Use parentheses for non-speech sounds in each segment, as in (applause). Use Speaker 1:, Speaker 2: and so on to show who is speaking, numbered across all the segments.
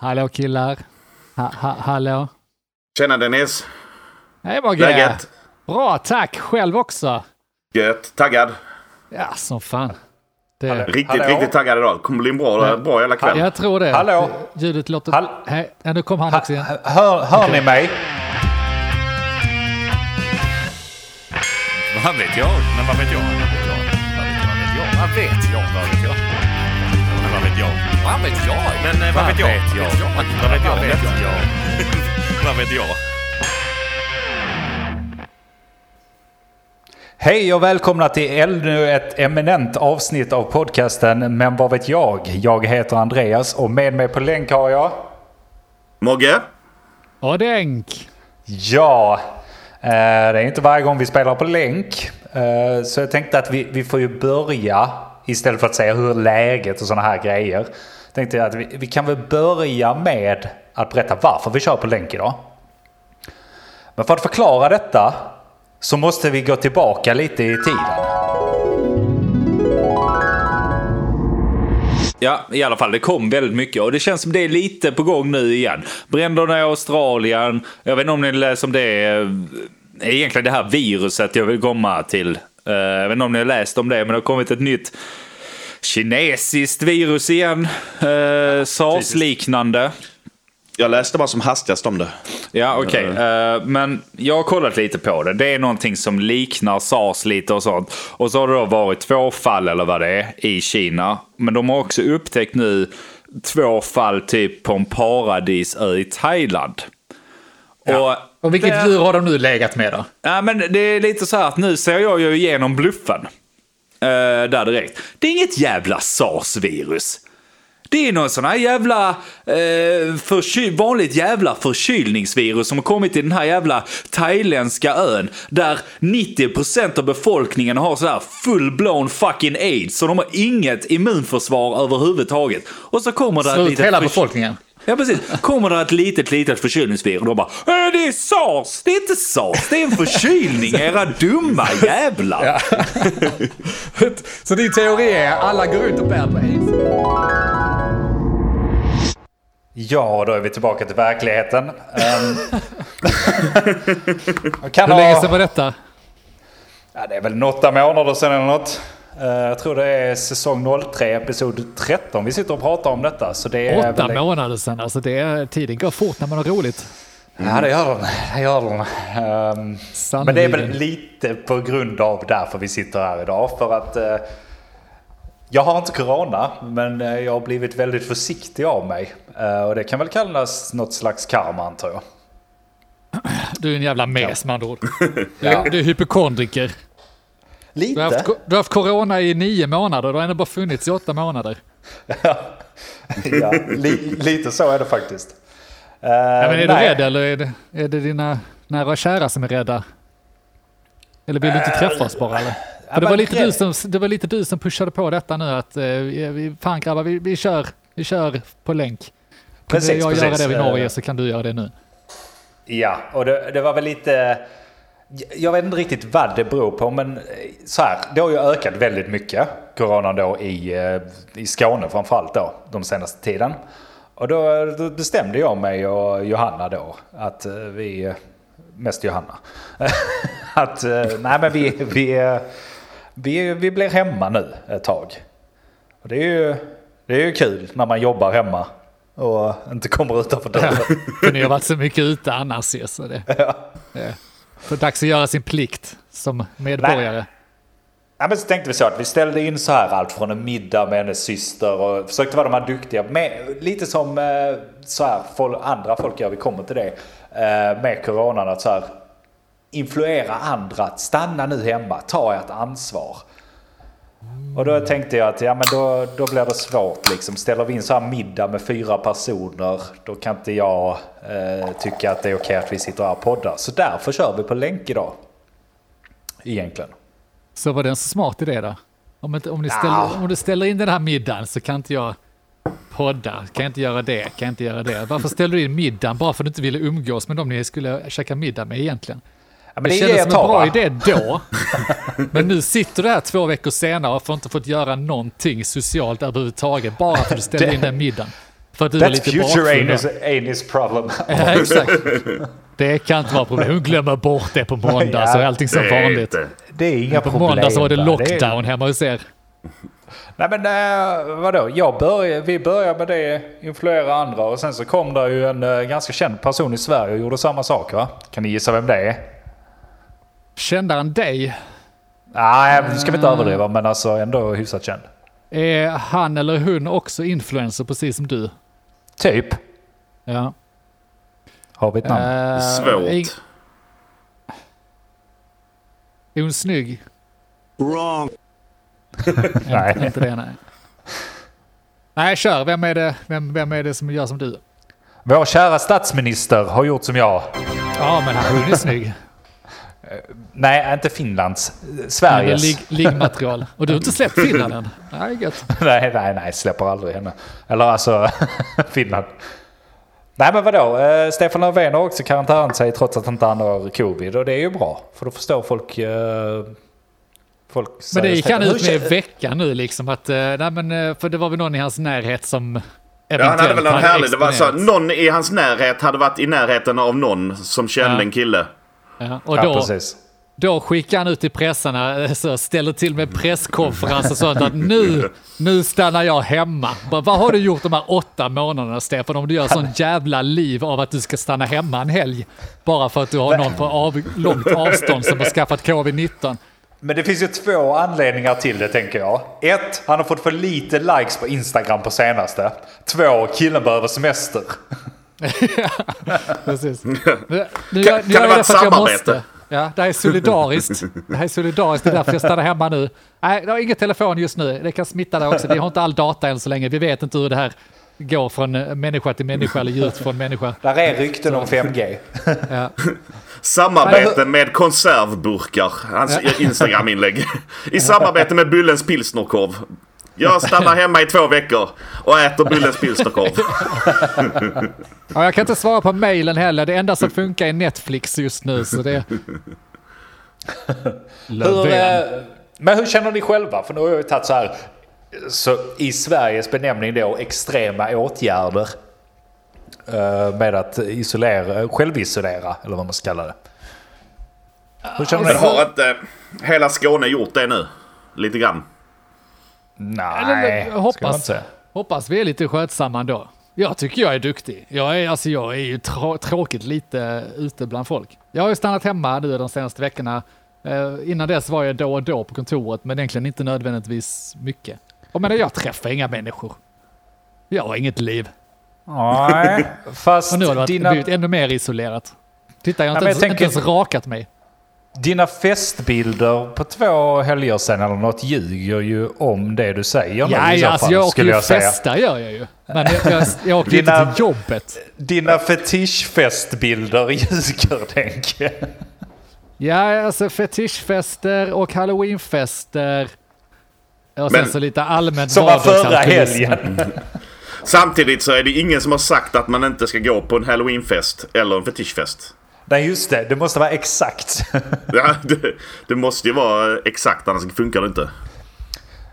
Speaker 1: Hallå killar. Ha, ha, hallå.
Speaker 2: Tjena Dennis.
Speaker 1: Hej Mogge.
Speaker 2: Läget?
Speaker 1: Bra, tack. Själv också.
Speaker 2: Gött. Taggad?
Speaker 1: Ja, som fan. Det,
Speaker 2: Riktigt,
Speaker 3: Hallå?
Speaker 2: riktigt taggad idag. Kommer bli en bra, bra jävla kväll.
Speaker 1: jag tror det.
Speaker 3: Hallå?
Speaker 1: Ljudet låter...
Speaker 3: Hall-
Speaker 1: Hej. Ja, nu kom han också igen.
Speaker 3: Hör, hör ni mig?
Speaker 4: Vad vet jag? Men vad vet jag? Vad vet jag? Vad vet jag? Vad vet jag? Vad vet jag? Vad vet jag? Vad vet jag? Men eh, vad vet jag? Vad vet jag? Vad vet jag? Vad vet jag?
Speaker 3: Hej och välkomna till ännu ett eminent avsnitt av podcasten Men vad vet jag? Jag heter Andreas och med mig på länk har jag...
Speaker 2: Mogge?
Speaker 1: Och Denk.
Speaker 3: Ja, eh, det är inte varje gång vi spelar på länk. Eh, så jag tänkte att vi, vi får ju börja istället för att säga hur är läget och sådana här grejer. Tänkte jag att vi, vi kan väl börja med att berätta varför vi kör på länk idag. Men för att förklara detta så måste vi gå tillbaka lite i tiden.
Speaker 4: Ja, i alla fall. Det kom väldigt mycket och det känns som det är lite på gång nu igen. Bränderna i Australien. Jag vet inte om ni läser om det. är Egentligen det här viruset jag vill komma till. Eh, Jag vet inte om ni har läst om det, men det har kommit ett nytt kinesiskt virus igen. Eh, Sars-liknande.
Speaker 2: Jag läste bara som hastigast om det.
Speaker 4: Ja, okej. Eh, men jag har kollat lite på det. Det är någonting som liknar sars lite och sånt. Och så har det då varit två fall eller vad det är i Kina. Men de har också upptäckt nu två fall typ på en paradisö i Thailand. Och,
Speaker 1: Och vilket
Speaker 4: det-
Speaker 1: djur har de nu legat med då?
Speaker 4: Ja, men det är lite så här att nu ser jag ju igenom bluffen. Uh, där direkt. Det är inget jävla sars-virus. Det är någon sån här jävla eh, vanligt jävla förkylningsvirus som har kommit till den här jävla thailändska ön. Där 90% av befolkningen har så här full-blown fucking aids. Så de har inget immunförsvar överhuvudtaget. Och så kommer det
Speaker 1: Slå
Speaker 4: ett
Speaker 1: ut
Speaker 4: litet
Speaker 1: hela befolkningen.
Speaker 4: Ja precis. Kommer det ett litet, litet förkylningsvirus och de bara äh, det är sars! Det är inte sars, det är en förkylning era dumma jävlar. (laughs)
Speaker 1: Så din teori är alla går runt och bär på aids?
Speaker 3: Ja, då är vi tillbaka till verkligheten. Ehm, (laughs) kan
Speaker 1: Hur länge sedan var detta?
Speaker 3: Ja, det är väl åtta månader sedan eller något. Eh, Jag tror det är säsong 03, episod 13 vi sitter och pratar om detta. Så det är
Speaker 1: Åtta
Speaker 3: väl...
Speaker 1: månader sedan. Alltså det är, tiden går fort när man har roligt.
Speaker 3: Ja, det gör den. Det gör den. Ehm, men det är väl lite på grund av därför vi sitter här idag. För att eh, jag har inte corona, men eh, jag har blivit väldigt försiktig av mig. Eh, och det kan väl kallas något slags karma antar jag.
Speaker 1: Du är en jävla mes med andra ord. (laughs) Du,
Speaker 3: Ja.
Speaker 1: du är hypokondriker.
Speaker 3: Lite.
Speaker 1: Du har, haft, du har haft corona i nio månader, du har ändå bara funnits i åtta månader. (laughs)
Speaker 3: ja, li, lite så är det faktiskt. Eh,
Speaker 1: Ja, men är
Speaker 3: nej.
Speaker 1: du rädd eller är det, är det dina nära och kära som är rädda? Eller vill du inte träffa oss bara eller? För det, var lite du som, det var lite du som pushade på detta nu att eh, vi, fan grabbar, vi, vi, kör, vi kör på länk.
Speaker 3: Precis,
Speaker 1: jag göra
Speaker 3: precis.
Speaker 1: det i
Speaker 3: Eh,
Speaker 1: Norge så kan du göra det nu.
Speaker 3: Ja, och det, det var väl lite... Jag vet inte riktigt vad det beror på, men eh, så här, det har ju ökat väldigt mycket, coronan då i, eh, i Skåne framförallt då, de senaste tiden. Och då, då bestämde jag mig och Johanna då att eh, vi, mest Johanna, (laughs) att nej men vi, vi, vi, vi blir hemma nu ett tag. Och det är ju, det är ju kul när man jobbar hemma och inte kommer utanför dörren.
Speaker 1: För ni har varit så mycket ute annars ju. Så det, (laughs) ja. Så dags att göra sin plikt som medborgare.
Speaker 3: Ja, men så tänkte vi så att vi ställde in så här allt från en middag med hennes syster och försökte vara de här duktiga. Med, lite som eh, så här, folk, andra folk gör, vi kommer till det. Eh, med coronan att så här influera andra att stanna nu hemma, ta ert ansvar. Och då tänkte jag att ja, men då, då blir det svårt liksom. Ställer vi in så här middag med fyra personer då kan inte jag eh, tycka att det är okej att vi sitter här och poddar. Så därför kör vi på länk idag. Egentligen.
Speaker 1: Så var det en så smart idé då? Om, inte, om, ni
Speaker 3: Ja.
Speaker 1: ställer, om du ställer in den här middagen så kan inte jag podda, kan jag inte göra det, kan jag inte göra det. Varför ställer du in middagen bara för att du inte ville umgås med dem ni skulle käka middag med egentligen?
Speaker 3: Ja, men
Speaker 1: Det,
Speaker 3: det,
Speaker 1: kändes
Speaker 3: är
Speaker 1: som en bra
Speaker 3: va?
Speaker 1: idé då. (laughs) Men nu sitter du här två veckor senare och får inte fått göra någonting socialt överhuvudtaget bara för att du ställer in den middagen. För att du var
Speaker 3: That's
Speaker 1: lite
Speaker 3: future
Speaker 1: då.
Speaker 3: Anis problem. (laughs)
Speaker 1: Ja, exakt. Det kan inte vara problem. Hon glömmer bort det på (laughs) måndag så är allting som
Speaker 2: Det är
Speaker 1: vanligt.
Speaker 3: Det är inga
Speaker 1: På
Speaker 3: problem.
Speaker 1: måndag så var det lockdown hemma hos er.
Speaker 3: Nej men äh, vadå, jag började, vi började med det, influera andra och sen så kom det ju en äh, ganska känd person i Sverige och gjorde samma sak va? Kan ni gissa vem det är?
Speaker 1: Kände han dig?
Speaker 3: Nej, nu ska vi inte överdriva men alltså ändå hyfsat känd.
Speaker 1: Är han eller hon också influencer precis som du?
Speaker 3: Typ.
Speaker 1: Ja.
Speaker 3: Har vi ett namn?
Speaker 1: Eh,
Speaker 2: Svårt.
Speaker 1: Är hon snygg? (laughs)
Speaker 3: Nej.
Speaker 1: Inte det nej. Nej, kör. Vem är det, vem, vem är det som gör som du?
Speaker 3: Vår kära statsminister har gjort som jag.
Speaker 1: Ja, men han- hon är snygg.
Speaker 3: Nej, inte Finlands.
Speaker 1: Eller
Speaker 3: Sveriges.
Speaker 1: lig, liggmaterial. Och du har inte släppt Finland än? (laughs) Nej, gött.
Speaker 3: nej, nej, nej. Släpper aldrig henne. Eller alltså (laughs) Finland. Nej men vadå, eh, Stefan Löfven har också karantänt sig trots att inte han har covid och det är ju bra. För då förstår folk... Eh, folk
Speaker 1: Men det gick han ut med i veckan nu liksom att, eh, nej men eh, för det var väl någon i hans närhet som
Speaker 2: Ja, han hade väl någon härlig... Det var så, någon i hans närhet hade varit i närheten av någon som kände
Speaker 1: Ja.
Speaker 2: en kille.
Speaker 1: Ja, och
Speaker 3: Ja,
Speaker 1: då,
Speaker 3: precis.
Speaker 1: då skickade han ut till pressarna, eh, så ställer till med presskonferens och sånt att nu, nu stannar jag hemma. Bara, Vad har du gjort de här åtta månaderna Stefan om du gör sån jävla liv av att du ska stanna hemma en helg? Bara för att du har någon på av, långt avstånd som har skaffat covid-19.
Speaker 3: Men det finns ju två anledningar till det tänker jag. Ett, han har fått för lite likes på Instagram på senaste. Två, killen behöver semester. (laughs)
Speaker 1: Precis. (laughs) Nu, nu,
Speaker 2: Kan-
Speaker 1: gör-
Speaker 2: kan
Speaker 1: nu gör
Speaker 2: det
Speaker 1: jag
Speaker 2: vara
Speaker 1: det
Speaker 2: ett
Speaker 1: för att jag
Speaker 2: samarbete?
Speaker 1: måste. Ja, det här är solidariskt. Det här är solidariskt, det är därför jag stannar hemma nu. Nej, jag har ingen telefon just nu. Det kan smitta där också. Vi har inte all data än så länge. Vi vet inte hur det här går från eh, människa till människa eller djur från människa.
Speaker 3: Där är rykten om 5G.
Speaker 1: Ja.
Speaker 2: Samarbete med konservburkar. Hans Instagram-inlägg. I samarbete med Bullens pilsnerkorv. Jag stannar hemma i två veckor och äter Bullens pilsnerkorv. (laughs)
Speaker 1: Ja, jag kan inte svara på mejlen heller. Det enda som funkar är Netflix just nu. Så det... (laughs)
Speaker 3: Hur, eh, men hur känner ni själva? För nu har jag ju tagit så här, så i Sveriges benämning då, extrema åtgärder. eh, Med att isolera, självisolera, eller vad man ska kalla det. Hur känner ni?
Speaker 2: Men har inte hela Skåne gjort det nu? Lite grann.
Speaker 3: Nej,
Speaker 1: Eller, hoppas, hoppas vi är lite skötsamma ändå. Jag tycker jag är duktig. Jag är, alltså, jag är ju trå- tråkigt lite ute bland folk. Jag har ju stannat hemma nu de senaste veckorna. Eh, innan dess var jag då och då på kontoret, men egentligen inte nödvändigtvis mycket. Och men jag träffar inga människor. Jag har inget liv.
Speaker 3: Nej, fast
Speaker 1: Och nu har det varit,
Speaker 3: dina,
Speaker 1: blivit ännu mer isolerat. Titta, jag har inte,
Speaker 3: jag
Speaker 1: ens,
Speaker 3: tänker-
Speaker 1: inte ens rakat mig.
Speaker 3: Dina festbilder på två helger sedan eller något ljuger ju om det du säger nu
Speaker 1: Ja,
Speaker 3: i så
Speaker 1: alltså
Speaker 3: fall,
Speaker 1: jag åker ju
Speaker 3: jag
Speaker 1: festa gör jag ju. Men jag, jag, jag åker
Speaker 3: Dina-
Speaker 1: inte till jobbet.
Speaker 3: Dina fetischfestbilder (laughs) ljuger, tänker jag.
Speaker 1: Ja, alltså fetischfester och halloweenfester. Och sen
Speaker 2: Men-
Speaker 1: så lite allmänt
Speaker 3: Som var förra helgen.
Speaker 2: Samtidigt så är det ingen som har sagt att man inte ska gå på en halloweenfest eller en fetischfest.
Speaker 3: Nej, just det. Det måste vara exakt. (laughs)
Speaker 2: Ja, det, det måste ju vara exakt annars funkar det inte.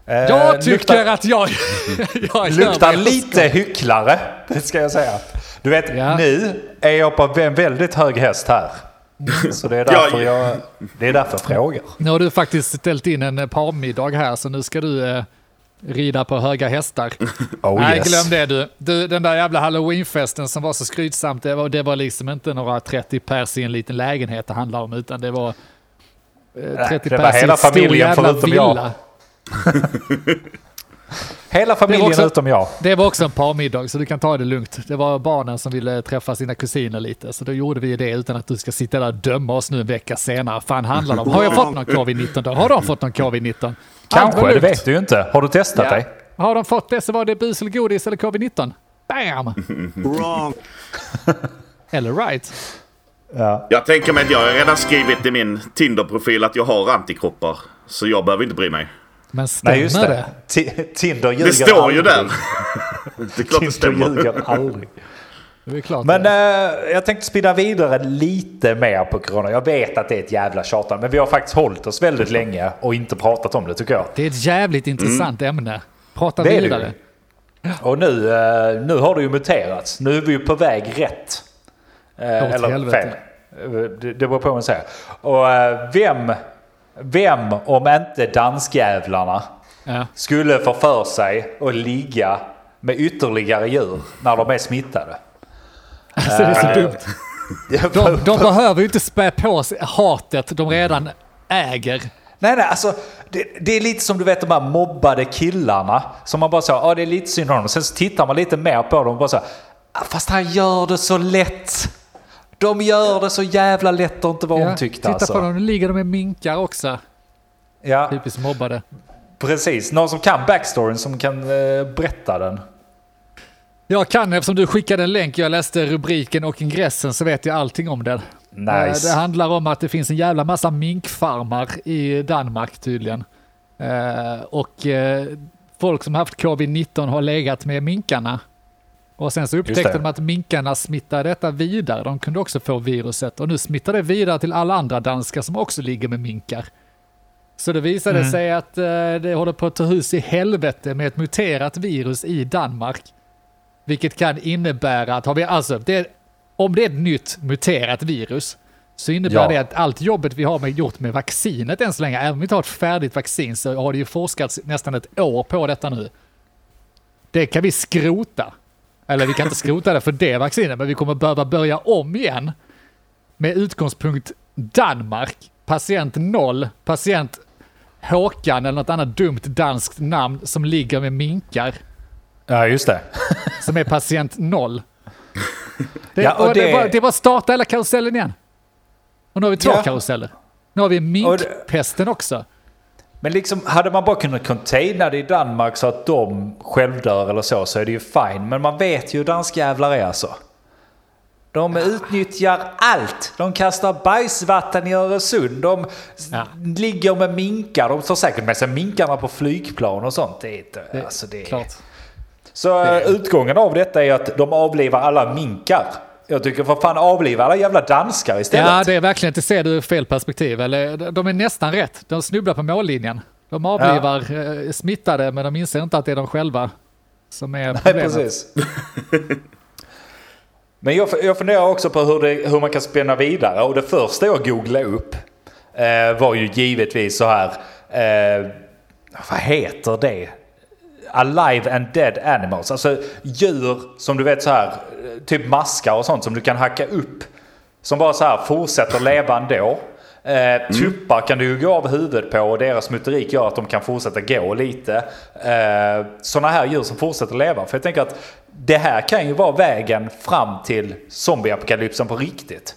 Speaker 1: Jag tycker
Speaker 3: luktar,
Speaker 1: att jag... (laughs) jag
Speaker 3: Luktar lite hycklare, det ska jag säga. Du vet,
Speaker 1: Ja.
Speaker 3: nu är jag på en väldigt hög häst här. Så det är därför
Speaker 2: Ja,
Speaker 3: jag, det är därför jag frågar.
Speaker 1: Nu har du faktiskt ställt in en parmiddag här, så nu ska du eh, rida på höga hästar. (laughs)
Speaker 3: Oh,
Speaker 1: Nej,
Speaker 3: yes.
Speaker 1: glöm det du. du. Den där jävla halloweenfesten som var så skrytsamt, det var, det var liksom inte några 30 pers i en liten lägenhet det handlade om, utan det var eh, 30
Speaker 3: det var
Speaker 1: pers i
Speaker 3: hela
Speaker 1: en stor
Speaker 3: familjen
Speaker 1: jävla
Speaker 3: förutom jag.
Speaker 1: villa. (laughs)
Speaker 3: Hela familjen
Speaker 1: också-
Speaker 3: utom jag.
Speaker 1: Det var också en parmiddag, så du kan ta det lugnt. Det var barnen som ville träffa sina kusiner lite, så då gjorde vi det utan att du ska sitta där och döma oss nu en vecka senare. Fan handlar det om? Har jag fått någon (laughs) covid-19 då? Har de fått någon covid-19?
Speaker 3: Kanske, det vet du ju inte. Har du testat
Speaker 1: Ja.
Speaker 3: dig?
Speaker 1: Har de fått det så var det bus eller godis eller covid-19. Bam! (laughs) eller right.
Speaker 3: Ja.
Speaker 2: Jag tänker mig att jag har redan skrivit i min Tinder-profil att jag har antikroppar. Så jag behöver inte bry mig.
Speaker 1: Men stämmer
Speaker 3: Nej, just
Speaker 1: det?
Speaker 3: det. Ti- Tinder ljuger
Speaker 2: Det står ju
Speaker 3: aldrig.
Speaker 2: där. (laughs) Det är klart det
Speaker 3: Tinder
Speaker 2: stämmer.
Speaker 3: ljuger aldrig.
Speaker 1: Det är klart.
Speaker 3: Men
Speaker 1: det.
Speaker 3: eh, jag tänkte spinna vidare lite mer på corona. Jag vet att det är ett jävla tjatande, men vi har faktiskt hållit oss väldigt länge och inte pratat om det tycker jag.
Speaker 1: det är ett jävligt intressant ämne. Prata
Speaker 3: Det
Speaker 1: vidare.
Speaker 3: Och nu, eh, nu har det ju muterats. Nu är vi ju på väg rätt. Eh, eller
Speaker 1: helvete.
Speaker 3: fel. Eh, Det, det beror på vad man säger. Och eh, vem, vem om inte danskjävlarna
Speaker 1: Ja.
Speaker 3: skulle få för sig att ligga med ytterligare djur när de är smittade?
Speaker 1: Alltså, det är så
Speaker 3: Eh,
Speaker 1: dumt. De, de behöver ju inte spä på sig hatet de redan äger.
Speaker 3: Nej, nej, alltså det, det är lite som du vet de här mobbade killarna som man bara säger, ja det är lite synd om dem. Sen så tittar man lite mer på dem och bara så här, "Ah, fast han gör det så lätt. De gör det så jävla lätt att inte vara
Speaker 1: Ja,
Speaker 3: omtyckta
Speaker 1: titta
Speaker 3: alltså.
Speaker 1: på dem, nu ligger de med minkar också.
Speaker 3: Ja,
Speaker 1: Typiskt mobbade.
Speaker 3: precis. Någon som kan backstoryn som kan eh, berätta den.
Speaker 1: Jag kan, eftersom du skickade en länk, jag läste rubriken och ingressen så vet jag allting om den. Eh,
Speaker 3: Nice.
Speaker 1: Det handlar om att det finns en jävla massa minkfarmar i Danmark tydligen. Eh, Och eh, folk som haft covid-19 har legat med minkarna. Och sen så upptäckte de att minkarna smittade detta vidare. De kunde också få viruset och nu smittar det vidare till alla andra danskar som också ligger med minkar. Så det visade
Speaker 3: Mm.
Speaker 1: sig att det håller på att ta hus i helvete med ett muterat virus i Danmark. Vilket kan innebära att har vi, alltså, det, om det är ett nytt muterat virus så innebär
Speaker 3: Ja.
Speaker 1: det att allt jobbet vi har med, gjort med vaccinet än så länge, även om vi inte har ett färdigt vaccin så har det ju forskats nästan ett år på detta nu. Det kan vi skrota. Eller vi kan inte skrota det för det vaccinet, men vi kommer behöva börja om igen med utgångspunkt Danmark, patient 0, patient Håkan eller något annat dumt danskt namn som ligger med minkar
Speaker 3: Ja, just det. (laughs)
Speaker 1: som är patient noll. Det,
Speaker 3: Ja, och
Speaker 1: det,
Speaker 3: det-
Speaker 1: är bara, det är bara starta hela karusellen igen. Och nu har vi två
Speaker 3: Ja.
Speaker 1: karuseller. Nu har vi
Speaker 3: det-
Speaker 1: minkpesten också.
Speaker 3: Men liksom, hade man bara kunnat containa det i Danmark så att de självdör eller så, så är det ju fine. Men man vet ju hur danskjävlar är alltså. De utnyttjar allt. De kastar bajsvatten i Öresund. De
Speaker 1: Ja.
Speaker 3: ligger med minkar. De tar säkert med sig minkarna på flygplan och sånt. Det är inte,
Speaker 1: Det,
Speaker 3: alltså det är...
Speaker 1: Klart.
Speaker 3: Så utgången av detta är att de avlivar alla minkar. Jag tycker för fan avliva alla jävla danskar istället.
Speaker 1: Ja, det är verkligen inte se det ur fel perspektiv. Eller, de är nästan rätt. De snubblar på mållinjen. De avlivar eh, smittade, men de inser inte att det är de själva som är
Speaker 3: Nej,
Speaker 1: problemet.
Speaker 3: precis. (laughs) Men jag, jag funderar också på hur, det, hur man kan spänna vidare. Och det första jag googlade upp eh, var ju givetvis så här. Eh, vad heter det? Alive and dead animals. Alltså djur som du vet så här. Typ maskar och sånt som du kan hacka upp. Som bara så här fortsätter leva ändå. Eh, tuppar kan du ju gå av huvudet på och deras motorik gör att de kan fortsätta gå lite. Eh, Sådana här djur som fortsätter leva. För jag tänker att det här kan ju vara vägen fram till zombieapokalypsen på riktigt.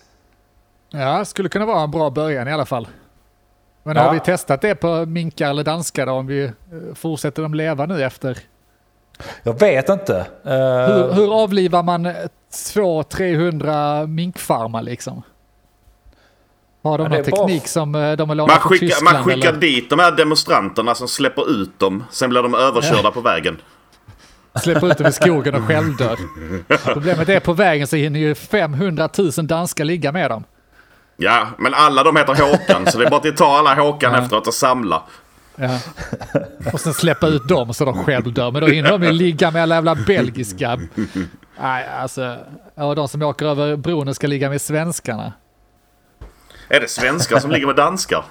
Speaker 1: Ja, skulle kunna vara en bra början i alla fall. Men
Speaker 3: Ja.
Speaker 1: har vi testat det på minkar eller danskar då, om vi eh, fortsätter de leva nu efter?
Speaker 3: Jag vet inte. Eh,
Speaker 1: Hur, hur avlivar man 200-300 minkfarmar liksom? Har de
Speaker 3: Ja,
Speaker 1: någon teknik som eh, de har
Speaker 2: Man
Speaker 1: lånat från
Speaker 2: skickar,
Speaker 1: Tyskland?
Speaker 2: man skickar
Speaker 1: eller
Speaker 2: dit de här demonstranterna som släpper ut dem. Sen blir de överkörda på vägen.
Speaker 1: släpper ut dem i skogen och (laughs) självdör? Problemet är på vägen så hinner ju 500 000 danskar ligga med dem.
Speaker 2: Ja, men alla de heter Håkan. så det är bara att ta alla Håkan efteråt och samla.
Speaker 1: Ja. Och sen släppa ut dem så de själv dör. Men då hinner de ju ligga med alla jävla belgiska. Nej, alltså. Ja, de som åker över bron ska ligga med svenskarna.
Speaker 2: Är det svenskar som ligger med danskar?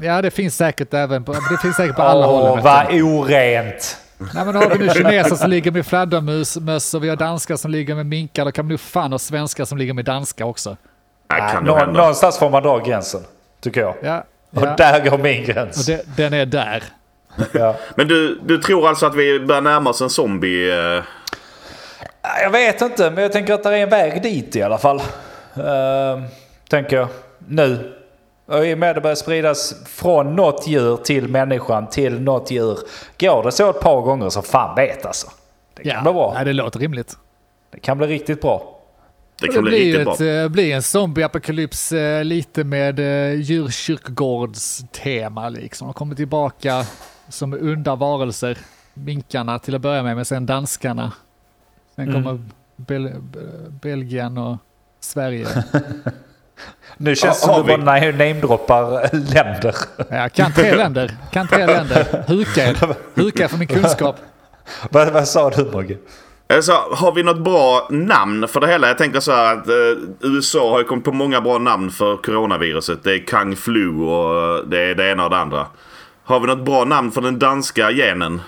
Speaker 1: Ja, det finns säkert även på, det finns säkert på alla håll.
Speaker 3: Åh, vad orent!
Speaker 1: Nej, men har vi nu kineser som ligger med fladdermus, möss och vi har danskar som ligger med minkar. Då kan vi nog fan ha svenskar som ligger med danskar också.
Speaker 3: Nå- någonstans får man dra gränsen, tycker jag.
Speaker 1: Ja,
Speaker 3: Och
Speaker 1: ja.
Speaker 3: där går min
Speaker 1: Och
Speaker 3: gräns.
Speaker 1: det, den är där.
Speaker 3: Ja.
Speaker 2: Men du, du tror alltså att vi börjar närma oss en zombie... eh,
Speaker 3: Jag vet inte, men jag tänker att det är en väg dit i alla fall. Uh, tänker jag. Nu. Och i och med att det börjar spridas från något djur till människan till något djur. Går det så ett par gånger så fan vet alltså. Det kan
Speaker 1: Ja,
Speaker 3: bli bra.
Speaker 1: nej, det låter rimligt.
Speaker 3: Det kan bli riktigt bra.
Speaker 2: Det
Speaker 1: Det blir,
Speaker 2: riktigt bra.
Speaker 1: ett, eh, blir en zombieapokalyps eh, lite med eh, djurkyrkogårdstema liksom. De kommer tillbaka som onda varelser. Minkarna till att börja med, men sen danskarna. Sen
Speaker 3: Mm.
Speaker 1: kommer Bel Be- Belgien och Sverige. (laughs)
Speaker 3: Nu känns det
Speaker 2: Ja,
Speaker 3: som du bara na- namedroppar länder.
Speaker 1: Ja, kan tre länder. Kan tre länder. Hukar. Hukar för min kunskap. (laughs)
Speaker 3: Vad, vad sa du Mogge?
Speaker 2: Alltså, har vi något bra namn för det hela? Jag tänker så här att eh, USA har ju kommit på många bra namn för coronaviruset. Det är Kung Flu och det är det ena och det andra. Har vi något bra namn för den danska genen?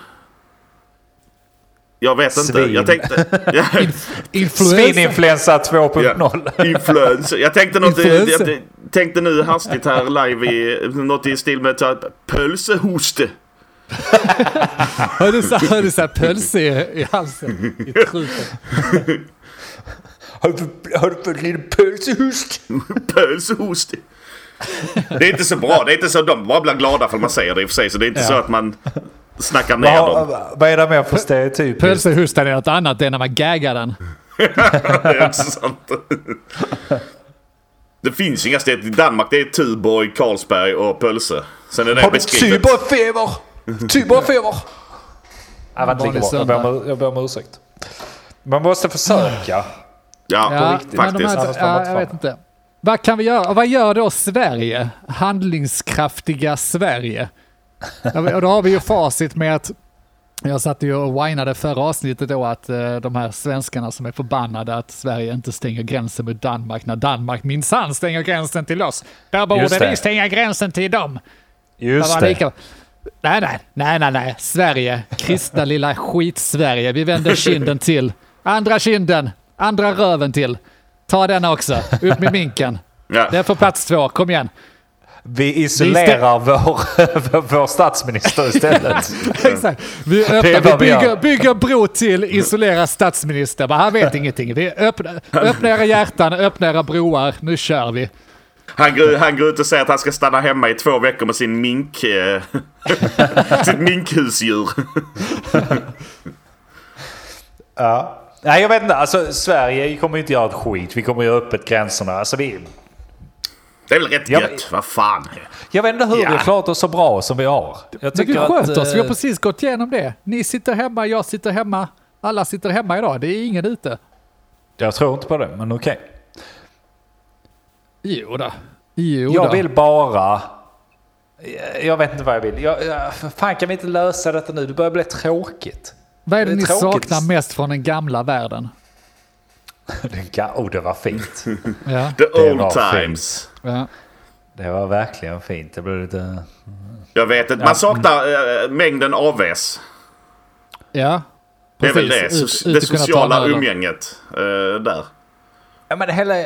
Speaker 2: Jag vet inte.
Speaker 3: Svin.
Speaker 2: Jag tänkte... (laughs)
Speaker 3: Svininfluensa 2.0.
Speaker 2: ja. Jag tänkte något... Jag tänkte nu hastigt här live i... Något i stil med pölsehoste. (laughs)
Speaker 1: Har du så har du så här pölse i, i halsen? I truten.
Speaker 3: Har du, har du fått lite pölsehust? (laughs)
Speaker 2: Pölsehoste. Det är inte så bra. Det är inte så... De bara blir glada för man säger det i och för sig. Så det är inte
Speaker 1: Ja.
Speaker 2: så att man snackar ner dem.
Speaker 3: Vad, är det mer för stereotyp?
Speaker 1: Pölsehustan är något annat, det är när man gaggar den. (laughs)
Speaker 2: Det är också sant. Det finns inga städer i Danmark. Det är Tuborg, Carlsberg och Pölse. Sen är det
Speaker 3: Har du. Tuborgfeber? Tuborgfeber? Var inte
Speaker 1: Vanlig
Speaker 3: lika bra. Jag ber om- Jag ber om ursäkt. Man måste försöka.
Speaker 2: Ja,
Speaker 1: Ja,
Speaker 2: riktigt,
Speaker 1: men de
Speaker 2: faktiskt.
Speaker 1: här, ja, jag vet inte. Vad kan vi göra? Och vad gör då Sverige? Handlingskraftiga Sverige. Och då har vi ju facit med att jag satt ju och whinade förra avsnittet då att eh, de här svenskarna som är förbannade att Sverige inte stänger gränsen mot Danmark när Danmark minsann stänger gränsen till oss. Där borde
Speaker 3: det.
Speaker 1: vi stänga gränsen till dem.
Speaker 3: Just
Speaker 1: Det var
Speaker 3: det.
Speaker 1: lika- Nej, nej, nej, nej, nej. Sverige, kristna lilla skit-Sverige. Vi vänder (laughs) kinden till. Andra kinden, andra röven till. Ta den också. Upp med minken.
Speaker 2: Ja.
Speaker 1: Den får plats två, kom igen.
Speaker 3: Vi isolerar vår, (laughs) vår statsminister istället. (laughs)
Speaker 1: Exakt. Vi, öppnar, vi
Speaker 3: vi
Speaker 1: bygger, bygger bro till isolera statsminister. Men han vet ingenting. Vi öppnar, öppnar era hjärtan, öppnar era broar. Nu kör vi.
Speaker 2: Han, går, han går ut och säger att han ska stanna hemma i två veckor med sin mink... Eh, (laughs) sitt minkhusdjur. (laughs)
Speaker 3: Ja. Nej, jag vet inte. Alltså, Sverige kommer ju inte göra ett skit. Vi kommer göra öppet gränserna. Alltså, vi,
Speaker 2: Det är väl rätt
Speaker 3: Ja,
Speaker 2: gött? Vad fan.
Speaker 3: jag vet inte hur
Speaker 2: Ja.
Speaker 3: vi har klarat oss så bra som vi har. Jag
Speaker 1: Men vi sköt
Speaker 3: att,
Speaker 1: oss. Vi har
Speaker 3: eh,
Speaker 1: precis gått igenom det. Ni sitter hemma, jag sitter hemma. Alla sitter hemma idag. Det är ingen ute.
Speaker 3: Jag tror inte på det, men okej.
Speaker 1: Jo då. Jo
Speaker 3: Jag
Speaker 1: då.
Speaker 3: vill bara... Jag vet inte vad jag vill. Jag, jag, fan kan vi inte lösa detta nu? Det börjar bli tråkigt.
Speaker 1: Vad är det,
Speaker 3: det är
Speaker 1: ni
Speaker 3: tråkigt.
Speaker 1: saknar mest från den gamla världen? (laughs)
Speaker 3: Det ga- Oh, det var fint. (laughs)
Speaker 1: Ja.
Speaker 2: The old times.
Speaker 1: ja.
Speaker 3: Det var verkligen fint. Det blev lite...
Speaker 2: Jag vet inte. Man saknar eh, mängden AVs.
Speaker 1: ja.
Speaker 2: Det är väl
Speaker 1: Precis.
Speaker 2: det.
Speaker 1: Ut-
Speaker 2: det sociala umgänget. eh, där.
Speaker 3: Ja, men hela,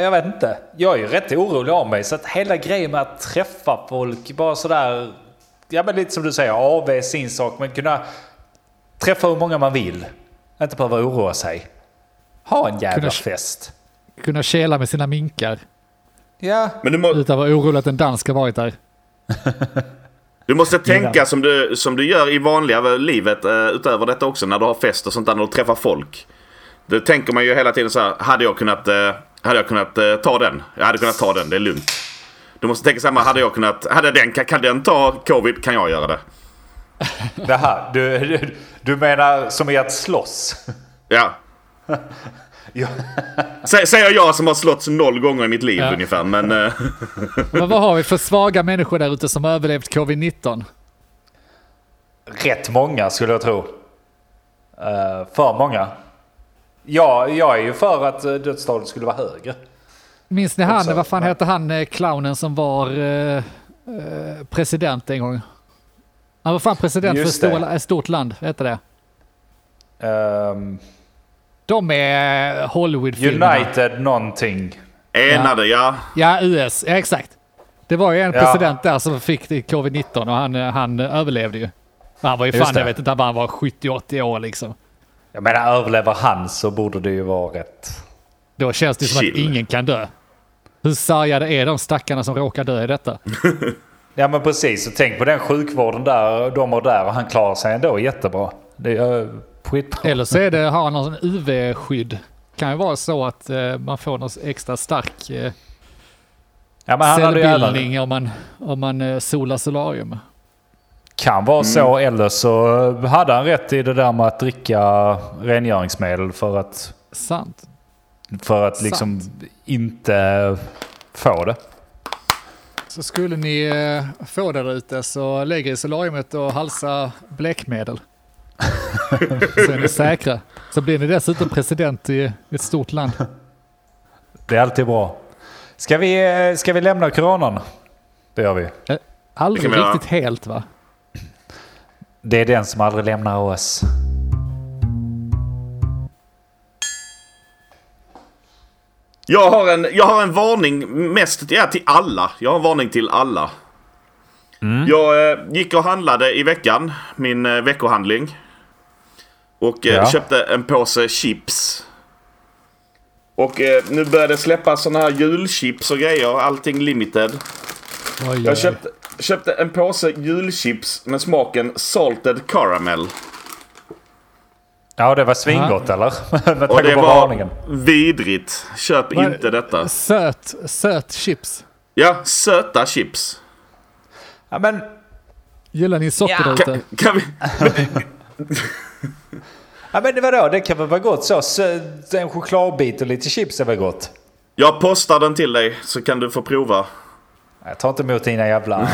Speaker 3: jag vet inte. Jag är ju rätt orolig av mig. Så att hela grejen med att träffa folk, bara sådär... Ja, men lite som du säger, AV är sin sak. Men kunna träffa hur många man vill. Inte behöva oroa sig. Ha en jävla
Speaker 1: Kunna-
Speaker 3: fest.
Speaker 1: Kunna kela med sina minkar.
Speaker 3: Ja,
Speaker 2: Men du, må,
Speaker 1: Utan att vara orolig att en dansk har varit där. (laughs)
Speaker 2: du måste tänka som du, som du gör i vanliga livet eh, utöver detta också när du har fest och sånt där när du träffar folk. Då tänker man ju hela tiden så här. Hade jag kunnat, eh, hade jag kunnat eh, ta den? Jag hade kunnat ta den. Det är lugnt. Du måste tänka samma. Hade jag kunnat, hade den, kan, den ta covid kan jag göra det.
Speaker 3: det här. Du, du, du menar som i att slåss?
Speaker 2: Ja. (laughs)
Speaker 3: Ja.
Speaker 2: Sä- Säger jag som har slått noll gånger i mitt liv
Speaker 1: Ja.
Speaker 2: ungefär. Men eh, (laughs)
Speaker 1: Men vad har vi för svaga människor där ute som har överlevt covid-19?
Speaker 3: Rätt många skulle jag tro. För många. Ja, jag är ju för att eh, dödstalet skulle vara högre.
Speaker 1: Minns ni han,
Speaker 3: Också.
Speaker 1: vad fan
Speaker 3: Ja.
Speaker 1: heter han eh, clownen som var eh, president en gång? Han var fan president
Speaker 3: Just
Speaker 1: för ett
Speaker 3: det.
Speaker 1: stor, ett stort land, heter det?
Speaker 3: Ehm,
Speaker 1: De är Hollywood-filmerna.
Speaker 3: United någonting.
Speaker 2: enade, ja.
Speaker 1: Ja, US, ja exakt. Det var ju en
Speaker 3: Ja.
Speaker 1: president där som fick det covid-19 och han, han överlevde ju. Han var ju fan, jag vet inte, han var 70-80 år liksom.
Speaker 3: Jag menar överlever han så borde det ju vara rätt.
Speaker 1: Då känns det som att
Speaker 2: Chill.
Speaker 1: ingen kan dö. Hur sargade är de stackarna som råkar dö i detta? (laughs)
Speaker 3: Ja men precis, och tänk på den sjukvården där de har där och han klarar sig ändå jättebra. Det är skitbra.
Speaker 1: Eller så är det, har han någon UV-skydd. Kan ju vara så att eh, man får någon extra stark eh,
Speaker 3: Ja, men han hade ju även,
Speaker 1: cellbildning om man, om man eh, solar solarium.
Speaker 3: Kan vara så eller så hade han rätt i det där med att dricka rengöringsmedel för att,
Speaker 1: Sant.
Speaker 3: för att liksom inte få det.
Speaker 1: Så skulle ni eh, få det där ute så lägg er i solariumet och halsa bläckmedel. (laughs) Så är ni säkra. Så blir ni dessutom president i ett stort land.
Speaker 3: Det är alltid bra. Ska vi, eh, ska vi lämna coronan? Det gör vi.
Speaker 1: Eh, Aldrig riktigt helt va?
Speaker 3: Det är den som aldrig lämnar oss.
Speaker 2: Jag har en, jag har en varning mest ja, till alla. Jag har en varning till alla. Jag eh, gick och handlade i veckan. Min eh, veckohandling. Och eh,
Speaker 3: Ja.
Speaker 2: köpte en påse chips. Och eh, nu börjar det släppas såna här julchips och grejer. Allting limited.
Speaker 1: Oj.
Speaker 2: Jag köpte, köpte en påse julchips med smaken salted caramel.
Speaker 3: Ja, det var svingott eller? (laughs) Med
Speaker 2: Och det var
Speaker 3: varningen.
Speaker 2: vidrigt. Köp
Speaker 1: Vad-
Speaker 2: inte detta.
Speaker 1: Söt, söt chips.
Speaker 2: Ja, söta chips.
Speaker 3: Ja, men
Speaker 1: Gillar ni socker där
Speaker 2: Kan,
Speaker 1: ute?
Speaker 2: kan vi... (laughs)
Speaker 3: Ja men det vadå, det kan väl vara gott så. så en chokladbit och lite chips är väl gott?
Speaker 2: Jag postar den till dig så kan du få prova.
Speaker 3: Jag tar inte emot dina jävla...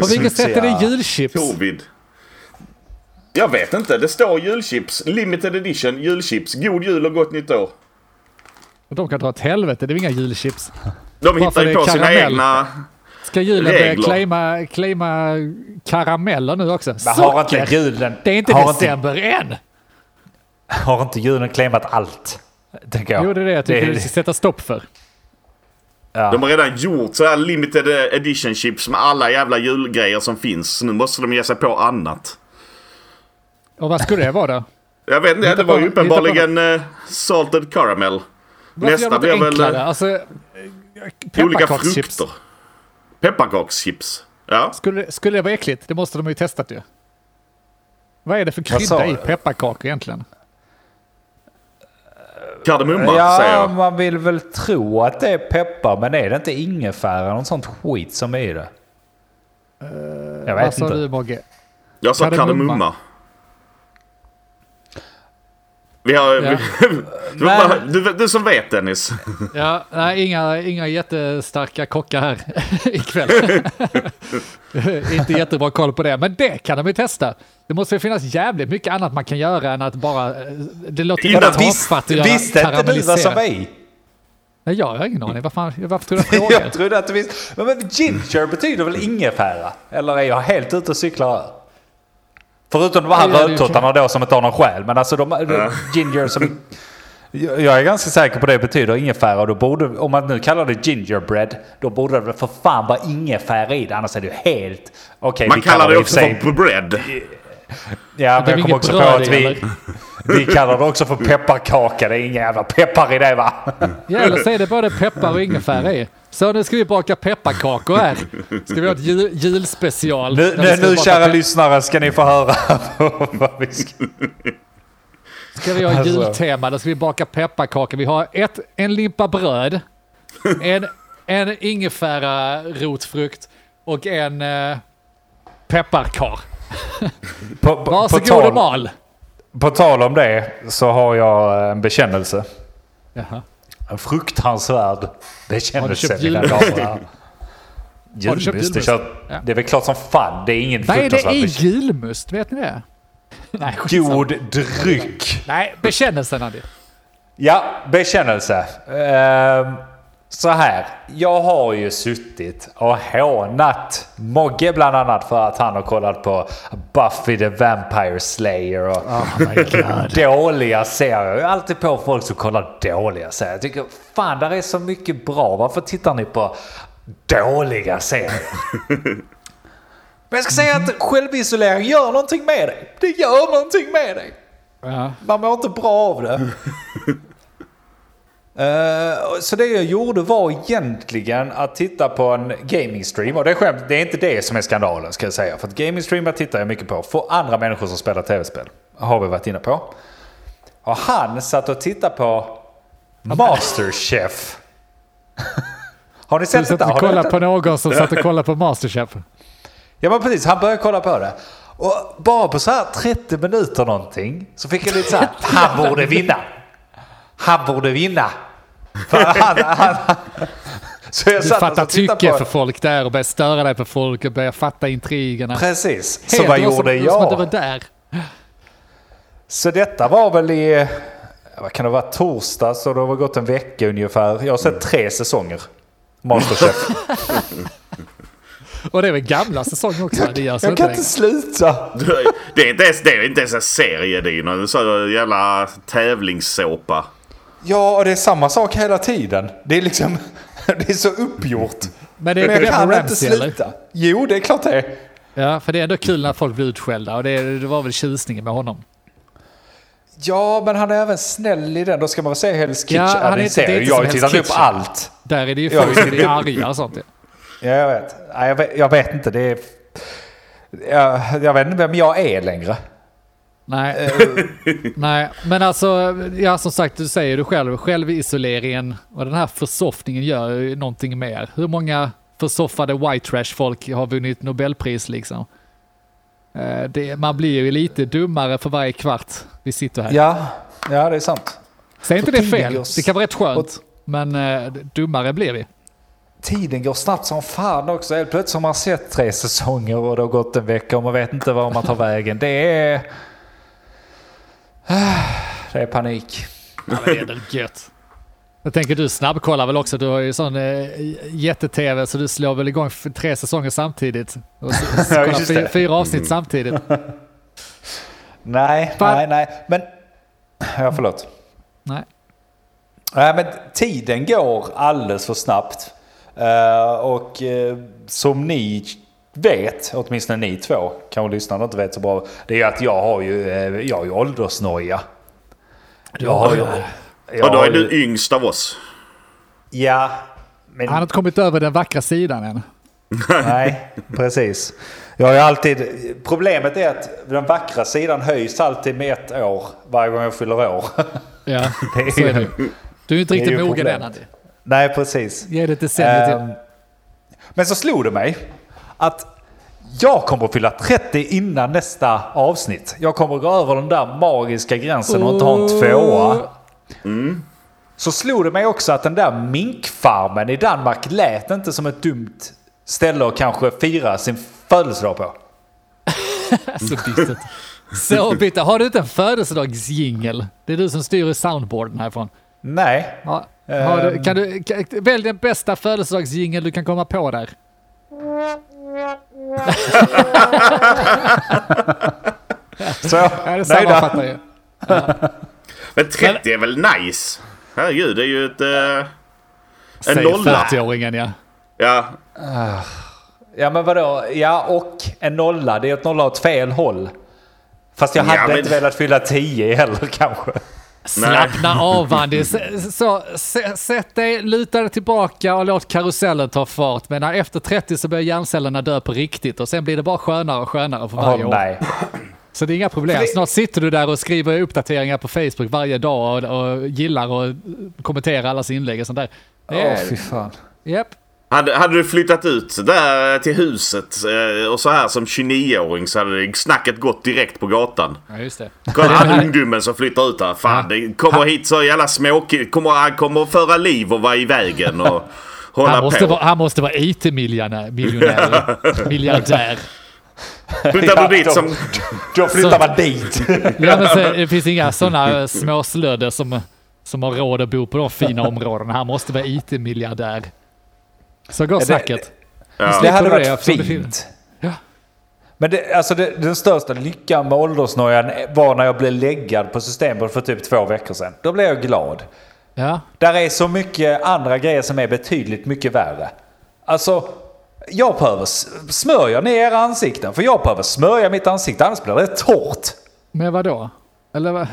Speaker 1: På vilket sätt är det julchips?
Speaker 2: Covid. Jag vet inte. Det står julchips. Limited edition julchips. God jul och gott nytt år.
Speaker 1: De kan dra åt helvete, det är inga julchips.
Speaker 2: De hittar ju
Speaker 1: det
Speaker 2: på
Speaker 1: är
Speaker 2: sina
Speaker 1: karamell.
Speaker 2: egna...
Speaker 1: Ska julen börja claima, claima karameller nu också?
Speaker 3: Men har inte julen...
Speaker 1: Det är inte
Speaker 3: har
Speaker 1: december än!
Speaker 3: har inte julen claimat allt? Tänker jag.
Speaker 1: Jo, det är det jag tycker vi ska sätta stopp för.
Speaker 3: Ja.
Speaker 2: De har redan gjort så här limited edition chips med alla jävla julgrejer som finns. Så nu måste de ge sig på annat.
Speaker 1: Och vad skulle det vara då?
Speaker 2: Jag vet inte, det var ju uppenbarligen eh, salted caramel.
Speaker 1: Varför
Speaker 2: Nästa blir väl
Speaker 1: enklare?
Speaker 2: eh,
Speaker 1: Alltså,
Speaker 2: olika
Speaker 1: pepparkakschips.
Speaker 2: frukter. Pepparkakschips. Ja.
Speaker 1: Skulle, skulle det vara äckligt? Det måste de ju testat ju. Vad är det för krydda i pepparkakor egentligen?
Speaker 2: Kardemumma säger
Speaker 3: Ja,
Speaker 2: jag.
Speaker 3: man vill väl tro att det är peppar, men är det inte ingefära något sånt skit som är i det? jag
Speaker 1: Vad
Speaker 3: vet
Speaker 1: sa
Speaker 3: inte.
Speaker 1: du Mogge?
Speaker 2: Jag sa
Speaker 1: Kardemumma.
Speaker 2: kardemumma. Vi har...
Speaker 1: Ja. (laughs)
Speaker 2: du, bara- du, du som vet Dennis.
Speaker 1: Ja, nej, inga, inga jättestarka kockar här (laughs) ikväll. (laughs) Inte jättebra koll på det, men det kan de ju testa. Det måste ju finnas jävligt mycket annat man kan göra än att bara... eh, Det låter
Speaker 3: Visst,
Speaker 1: tafatt att göra
Speaker 3: visste inte du vad som var i?
Speaker 1: Nej, jag har ingen aning. Varför, varför tog jag frågan?
Speaker 3: Jag trodde att du visste. Men, men ginger betyder väl ingefära? Eller är jag helt ute och cyklar här? Förutom de här
Speaker 1: Ja,
Speaker 3: rödtottarna då som inte har någon själ. Men alltså de, de ginger som... Jag är ganska säker på det betyder ingefära. Och då borde, om man nu kallar det gingerbread, då borde det för fan vara ingefära i det. Annars är det ju helt... Okej,
Speaker 2: Man
Speaker 3: vi
Speaker 2: kallar det också
Speaker 3: för
Speaker 2: bread.
Speaker 3: Ja,
Speaker 1: det
Speaker 3: men jag kom
Speaker 1: inget
Speaker 3: också på att vi,
Speaker 1: eller?
Speaker 3: Vi kallar det också för pepparkaka. Det är inga jävla peppar i det va?
Speaker 1: Ja, eller så är det både peppar och ingefära i. Så nu ska vi baka pepparkakor här. Ska vi ha ett jul, julspecial.
Speaker 3: Nu, nu, nu kära lyssnare ska ni få höra (laughs) vad vi ska...
Speaker 1: Ska vi ha
Speaker 3: Alltså.
Speaker 1: jultema, då ska vi baka pepparkakor. Vi har ett, en limpa bröd, en, en ingefära rotfrukt och en eh, pepparkar.
Speaker 3: På, på, på,
Speaker 1: Varsågod och mal.
Speaker 3: På tal om det så har jag en bekännelse.
Speaker 1: Jaha.
Speaker 3: En fruktansvärd bekännelse
Speaker 1: köpt
Speaker 3: mina
Speaker 1: jul-
Speaker 3: damer och herrar.
Speaker 1: Har du köpt
Speaker 3: Julmust, det,
Speaker 1: julmust?
Speaker 3: kör,
Speaker 1: Ja.
Speaker 3: det är väl klart som fan. Det är ingen
Speaker 1: är det
Speaker 3: bekännelse.
Speaker 1: julmust? Vet ni det? (laughs) Nej.
Speaker 3: God dryck.
Speaker 1: Nej, bekännelsen Andy.
Speaker 3: Ja, bekännelse. Ehm, så här. Jag har ju suttit och hånat Mogge bland annat för att han har kollat på Buffy the Vampire Slayer och dåliga serier. Jag är alltid på folk som kollar dåliga serier. Jag tycker fan, där är så mycket bra. Varför tittar ni på dåliga serier? (laughs) Men jag ska säga att självisolering gör någonting med dig. Det gör någonting med dig.
Speaker 1: Ja.
Speaker 3: Man mår inte bra av det. (laughs) Eh, så det jag gjorde var egentligen att titta på en gaming stream. Och det är, skämt, det är inte det som är skandalen ska jag säga. För att gaming streamar tittar jag mycket på. För andra människor som spelar tv-spel. Har vi varit inne på. Och han satt och tittade på Masterchef. (laughs) Har ni
Speaker 1: Du
Speaker 3: sett
Speaker 1: satt
Speaker 3: detta?
Speaker 1: och
Speaker 3: Har ni
Speaker 1: kollade
Speaker 3: detta?
Speaker 1: på någon som satt och kollade på Masterchef.
Speaker 3: Ja men precis, han började kolla på det. Och bara på så här 30 minuter någonting så fick jag lite så här, (laughs) han borde vinna. Han borde vinna. Han, han. Så jag
Speaker 1: Du
Speaker 3: satt
Speaker 1: fattar
Speaker 3: tittade
Speaker 1: tycke
Speaker 3: på
Speaker 1: för folk där och börjar störa dig på folk och börjar fatta intrigerna.
Speaker 3: Precis, så
Speaker 1: Helt
Speaker 3: vad
Speaker 1: som-
Speaker 3: gjorde
Speaker 1: Som att du var
Speaker 3: jag?
Speaker 1: där.
Speaker 3: Så detta var väl i, vad kan det vara, torsdag så det har gått en vecka ungefär. Jag har sett tre säsonger. Masterchef. (laughs)
Speaker 1: Och det är väl gamla säsonger också? Det (laughs)
Speaker 3: Jag
Speaker 1: inte
Speaker 3: kan
Speaker 1: längre.
Speaker 3: inte sluta.
Speaker 2: Det är inte ens, det är inte ens en serie det är så jävla tävlingssåpa.
Speaker 3: Ja, och det är samma sak hela tiden. Det är liksom, (laughs) det är så uppgjort.
Speaker 1: Men det är
Speaker 3: Men jag
Speaker 1: Gordon
Speaker 3: kan inte
Speaker 1: Ramsay eller?
Speaker 3: sluta. Jo, det är klart det är.
Speaker 1: Ja, för det är ändå kul när folk blir utskällda och det, det var väl tjusningen med honom.
Speaker 3: Ja, men han är även snäll i den. Då ska man väl säga Hell's Kitchen.
Speaker 1: Ja, han är inte- det är inte
Speaker 3: jag har ju tittat upp allt.
Speaker 1: Där är det ju folk som är arga och sånt. ja.
Speaker 3: Ja, jag vet. Jag vet. Jag vet inte. Det är... Jag, jag vet inte vem jag är längre.
Speaker 1: Nej. (laughs) Nej, men alltså, ja som sagt, du säger du själv, självisoleringen och den här försoffningen gör ju någonting mer. Hur många försoffade white trash folk har vunnit Nobelpris liksom? Eh, Det, man blir ju lite dummare för varje kvart vi sitter här.
Speaker 3: Ja, ja det är sant.
Speaker 1: Säg inte det fel, det kan vara rätt skönt. Men eh, dummare blir vi.
Speaker 3: Tiden går snabbt som fan också. Helt plötsligt har man sett tre säsonger och det har gått en vecka och man vet inte var man tar vägen. Det är... (sighs) Det är panik.
Speaker 1: Ja, men det är gött. Jag tänker du snabbkollar väl också, du har ju sån eh, jätte-tv så du slår väl igång tre säsonger samtidigt. Och så, (laughs) så
Speaker 3: Ja,
Speaker 1: kollar
Speaker 3: just
Speaker 1: fy,
Speaker 3: det.
Speaker 1: fyra avsnitt samtidigt. (laughs)
Speaker 3: Nej,
Speaker 1: Fan.
Speaker 3: nej, nej. Men... Ja, förlåt.
Speaker 1: Nej.
Speaker 3: Nej, men tiden går alldeles för snabbt. Eh, och eh, som ni vet, åtminstone ni två, kanske lyssnarna inte vet så bra, det är att jag har ju, eh, jag har ju åldersnoja. Jag har ju... jag
Speaker 2: Och då är du yngst av oss.
Speaker 3: Ja, men...
Speaker 1: Han har inte kommit över den vackra sidan än. (laughs)
Speaker 3: Nej, precis. Jag har alltid... Problemet är att den vackra sidan höjs alltid med ett år varje gång jag fyller år.
Speaker 1: Ja, (laughs)
Speaker 3: Det är
Speaker 1: så är det. Du är inte riktigt mogen än Andy.
Speaker 3: Nej, precis.
Speaker 1: Ge det ett decennium till.
Speaker 3: Men så slog det mig att jag kommer att fylla 30 innan nästa avsnitt. Jag kommer att gå över den där magiska gränsen och inte ha en tvåa. Så slog det mig också att den där minkfarmen i Danmark lät inte som ett dumt ställe att kanske fira sin födelsedag på. (laughs)
Speaker 1: Så bittert. Så bittert. Har du inte en födelsedagsjingel? Det är du som styr i soundboarden härifrån.
Speaker 3: Nej.
Speaker 1: Ja. Du,
Speaker 3: Ehm.
Speaker 1: kan du, kan, välj den bästa födelsedagsjingel du kan komma på där.
Speaker 3: Så,
Speaker 1: Ja, det
Speaker 3: nöjda.
Speaker 1: sammanfattar ju.
Speaker 2: Men 30 är väl nice? Herregud, det är ju ett... eh, en
Speaker 1: Säger
Speaker 2: nolla.
Speaker 1: 40-åringen ja.
Speaker 2: Ja,
Speaker 3: Ja men vadå? Ja och en nolla. Det är ett nolla åt fel håll. Fast jag
Speaker 2: Ja,
Speaker 3: hade
Speaker 2: men-
Speaker 3: inte velat fylla 10 heller kanske.
Speaker 1: Slappna av Andy. Så, så, s- sätt dig, luta dig tillbaka och låt karusellen ta fart. Men när efter 30 så börjar hjärncellerna dö på riktigt och sen blir det bara skönare och skönare för varje
Speaker 3: Åh
Speaker 1: år.
Speaker 3: nej.
Speaker 1: Så det är inga problem. Snart sitter du där och skriver uppdateringar på Facebook varje dag och, och gillar och kommenterar allas inlägg och sånt där.
Speaker 3: Åh
Speaker 1: är-
Speaker 3: fy fan.
Speaker 1: Japp.
Speaker 2: Hade, hade du flyttat ut där till huset eh, och så här som 29-åring så hade snacket gått direkt på gatan.
Speaker 1: Ja, just det.
Speaker 2: Kolla (laughs) han ungdomen som flyttar ut där. Fan, det kommer hit så jävla småkid. Kommer, han kommer att föra liv och vara i vägen och (laughs) hålla
Speaker 1: Han måste,
Speaker 2: på.
Speaker 1: vara, han måste vara IT-miljonär. Miljonär. (laughs) Miljardär.
Speaker 2: Flyttar du dit
Speaker 3: då,
Speaker 2: som...
Speaker 3: då flyttar man dit.
Speaker 1: Ja, men så, det finns inga sådana små slödder som, som har råd att bo på de fina områdena. Han måste vara IT-miljardär. Så går
Speaker 3: det-
Speaker 1: snacket.
Speaker 2: Ja.
Speaker 3: Det hade
Speaker 1: det
Speaker 3: varit
Speaker 1: det
Speaker 3: fint.
Speaker 1: Ja.
Speaker 3: Men det, alltså det, den största lyckan med åldersnojan var när jag blev läggad på Systembolaget för typ två veckor sedan. Då blev jag glad.
Speaker 1: Ja.
Speaker 3: Där är så mycket andra grejer som är betydligt mycket värre. Alltså, jag behöver smörja ner era ansikten. För jag behöver smörja mitt ansikte, annars blir det torrt.
Speaker 1: Men vadå? Eller vad?